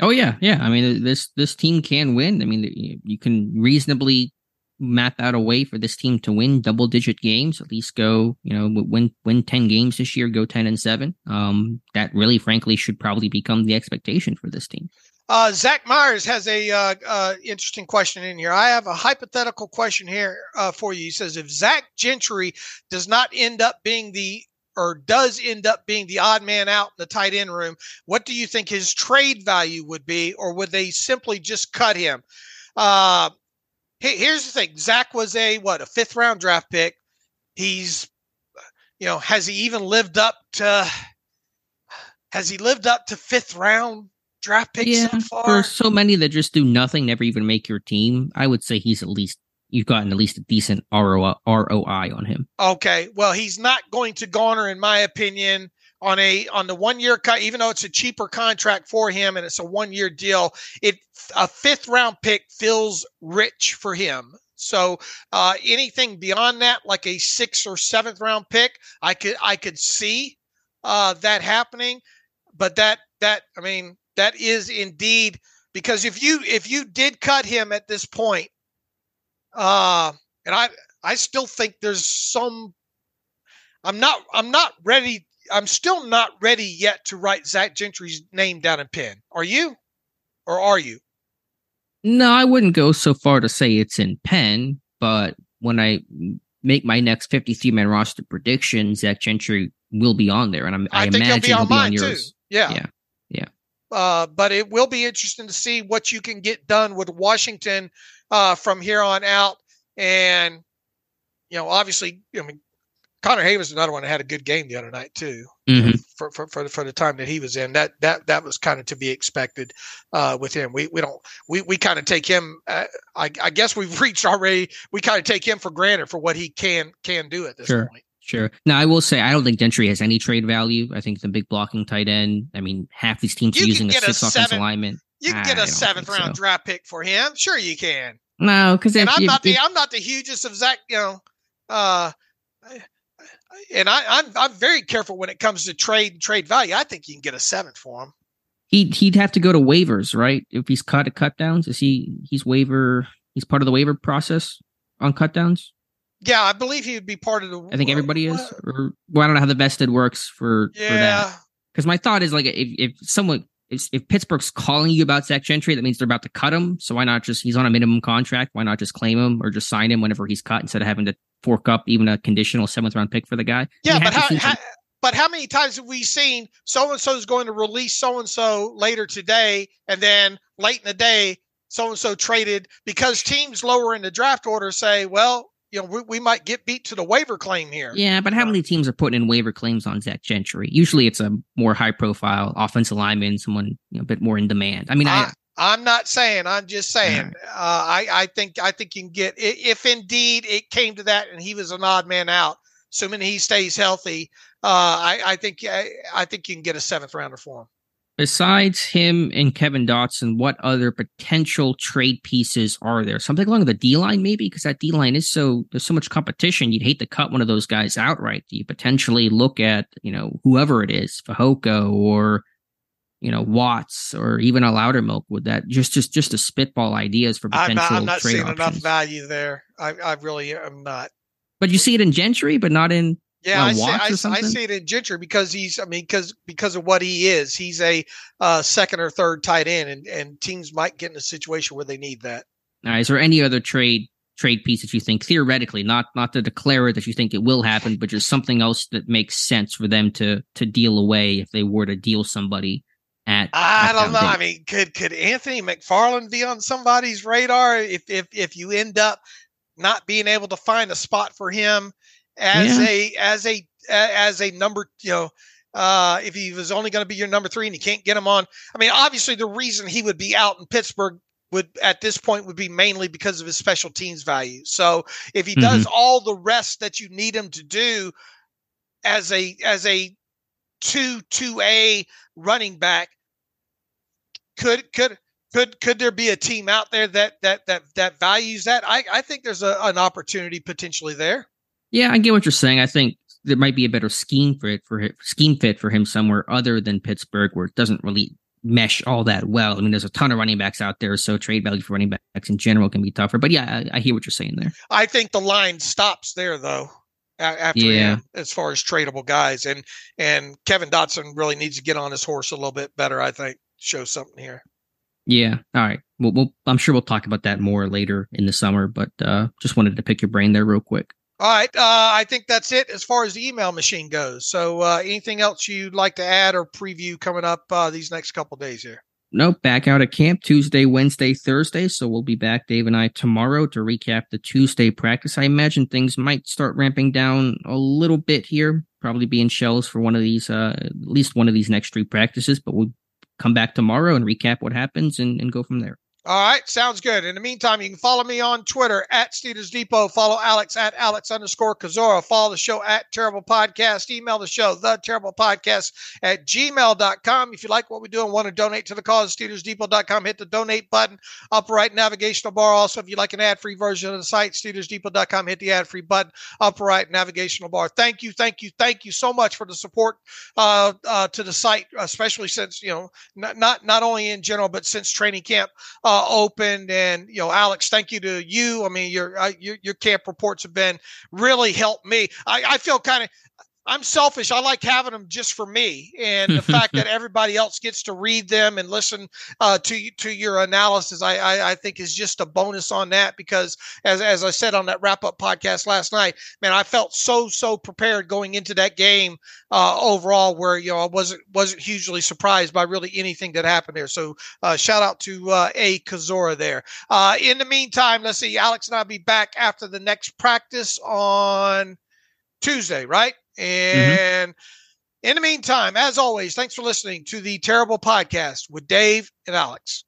Oh yeah, yeah. I mean, this this team can win. I mean, you can reasonably map out a way for this team to win double digit games, at least go, you know, win win 10 games this year, go 10 and 7. Um, that really frankly should probably become the expectation for this team. Uh, Zach Myers has a uh, uh, interesting question in here. I have a hypothetical question here uh, for you. He says, if Zach Gentry does not end up being the or does end up being the odd man out in the tight end room, what do you think his trade value would be, or would they simply just cut him? Uh, here's the thing: Zach was a what a fifth round draft pick. He's, you know, has he even lived up to? Has he lived up to fifth round draft picks yeah, so far? For so many that just do nothing, never even make your team, I would say he's at least you've gotten at least a decent ROI, ROI on him. Okay, well, he's not going to garner, in my opinion, on a on the one year cut, even though it's a cheaper contract for him and it's a one year deal. It a fifth round pick feels rich for him. So uh, anything beyond that, like a sixth or seventh round pick, I could I could see uh, that happening. But that that I mean that is indeed because if you if you did cut him at this point, uh, and I I still think there's some. I'm not I'm not ready. I'm still not ready yet to write Zach Gentry's name down in pen. Are you, or are you? No, I wouldn't go so far to say it's in pen. But when I make my next 53 man roster prediction, Zach Gentry will be on there, and I'm, I, I imagine he'll be on, he'll be on yours. Too. Yeah, yeah, yeah. Uh, but it will be interesting to see what you can get done with Washington uh, from here on out. And, you know, obviously, I mean, Connor was another one that had a good game the other night too. Mm-hmm. for, for, for, the, for the time that he was in, that that that was kind of to be expected uh, with him. We we don't we, we kind of take him. Uh, I, I guess we've reached already. We kind of take him for granted for what he can can do at this sure. point. Sure. Now I will say I don't think Gentry has any trade value. I think the big blocking tight end. I mean, half these teams you are using a six offensive lineman. You can get a seventh round so. draft pick for him. Sure, you can. No, because and I'm if, not the if, I'm not the hugest of Zach. You know, uh, and I, I'm I'm very careful when it comes to trade and trade value. I think you can get a seven for him. He he'd have to go to waivers, right? If he's cut at cut downs, is he he's waiver? He's part of the waiver process on cut downs. Yeah, I believe he would be part of the. I think uh, everybody is. Or, well, I don't know how the vested works for yeah. for that. Because my thought is like if if someone if, if Pittsburgh's calling you about Zach Gentry, that means they're about to cut him. So why not just he's on a minimum contract? Why not just claim him or just sign him whenever he's cut instead of having to fork up even a conditional seventh round pick for the guy? Yeah, but how, how but how many times have we seen so and so is going to release so and so later today, and then late in the day, so and so traded because teams lower in the draft order say, well, you know, we, we might get beat to the waiver claim here. Yeah, but how many teams are putting in waiver claims on Zach Gentry? Usually, it's a more high profile offensive lineman, someone you know, a bit more in demand. I mean, I, I am not saying. I'm just saying. Uh, I I think I think you can get if indeed it came to that and he was an odd man out, assuming he stays healthy. Uh, I I think I, I think you can get a seventh rounder for him besides him and Kevin Dotson, what other potential trade pieces are there? Something along the D line, maybe, because that D line is so there's so much competition. You'd hate to cut one of those guys outright. Do you potentially look at you know whoever it is, Fehoko or you know Watts or even a Loudermilk? Would that just just just to spitball ideas for potential? I'm not, I'm not seeing options. enough value there. I, I really am not. But you see it in Gentry, but not in yeah, I see, I, I, see it in Gentry because he's, I mean, because because of what he is, he's a uh, second or third tight end, and, and teams might get in a situation where they need that. All right, is there any other trade trade piece that you think theoretically, not not to declare it that you think it will happen, but just something else that makes sense for them to to deal away if they were to deal somebody at? I don't know. Date? I mean, could could Anthony McFarland be on somebody's radar if if if you end up not being able to find a spot for him? As yeah. a as a as a number you know uh, if he was only going to be your number three and you can't get him on i mean obviously the reason he would be out in pittsburgh would at this point would be mainly because of his special teams value so if he mm-hmm. does all the rest that you need him to do as a as a two two a running back could could could could there be a team out there that that that that values that i i think there's a, an opportunity potentially there yeah, I get what you're saying. I think there might be a better scheme for it for scheme fit for him somewhere other than Pittsburgh, where it doesn't really mesh all that well. I mean, there's a ton of running backs out there, so trade value for running backs in general can be tougher. But yeah, I, I hear what you're saying there. I think the line stops there though. After yeah. him, as far as tradable guys, and and Kevin Dotson really needs to get on his horse a little bit better. I think show something here. Yeah. All right. Well, we'll I'm sure we'll talk about that more later in the summer, but uh, just wanted to pick your brain there real quick. All right. Uh, I think that's it as far as the email machine goes. So, uh, anything else you'd like to add or preview coming up uh, these next couple days here? Nope. Back out at camp Tuesday, Wednesday, Thursday. So we'll be back, Dave and I, tomorrow to recap the Tuesday practice. I imagine things might start ramping down a little bit here. Probably be in shells for one of these, uh, at least one of these next three practices. But we'll come back tomorrow and recap what happens and, and go from there. All right, sounds good. In the meantime, you can follow me on Twitter at Steelers Depot. Follow Alex at Alex underscore Kozora. Follow the show at Terrible Podcast. Email the show, the Terrible Podcast at gmail.com. If you like what we do and want to donate to the cause, SteelersDepot.com. Hit the donate button, upper right navigational bar. Also, if you like an ad free version of the site, SteelersDepot.com. Hit the ad free button, upper right navigational bar. Thank you, thank you, thank you so much for the support uh, uh, to the site, especially since, you know, not, not, not only in general, but since training camp. Uh, uh, opened. And you know, Alex, thank you to you. I mean, your uh, your, your camp reports have been really helped me. I, I feel kind of I'm selfish. I like having them just for me, and the fact that everybody else gets to read them and listen uh, to to your analysis, I, I, I think is just a bonus on that. Because as as I said on that wrap up podcast last night, man, I felt so so prepared going into that game uh, overall, where you know I wasn't wasn't hugely surprised by really anything that happened there. So uh, shout out to uh, A Kozora there. Uh, in the meantime, let's see. Alex and I'll be back after the next practice on Tuesday, right? Mm-hmm. And mm-hmm. in the meantime, as always, thanks for listening to the Terrible Podcast with Dave and Alex.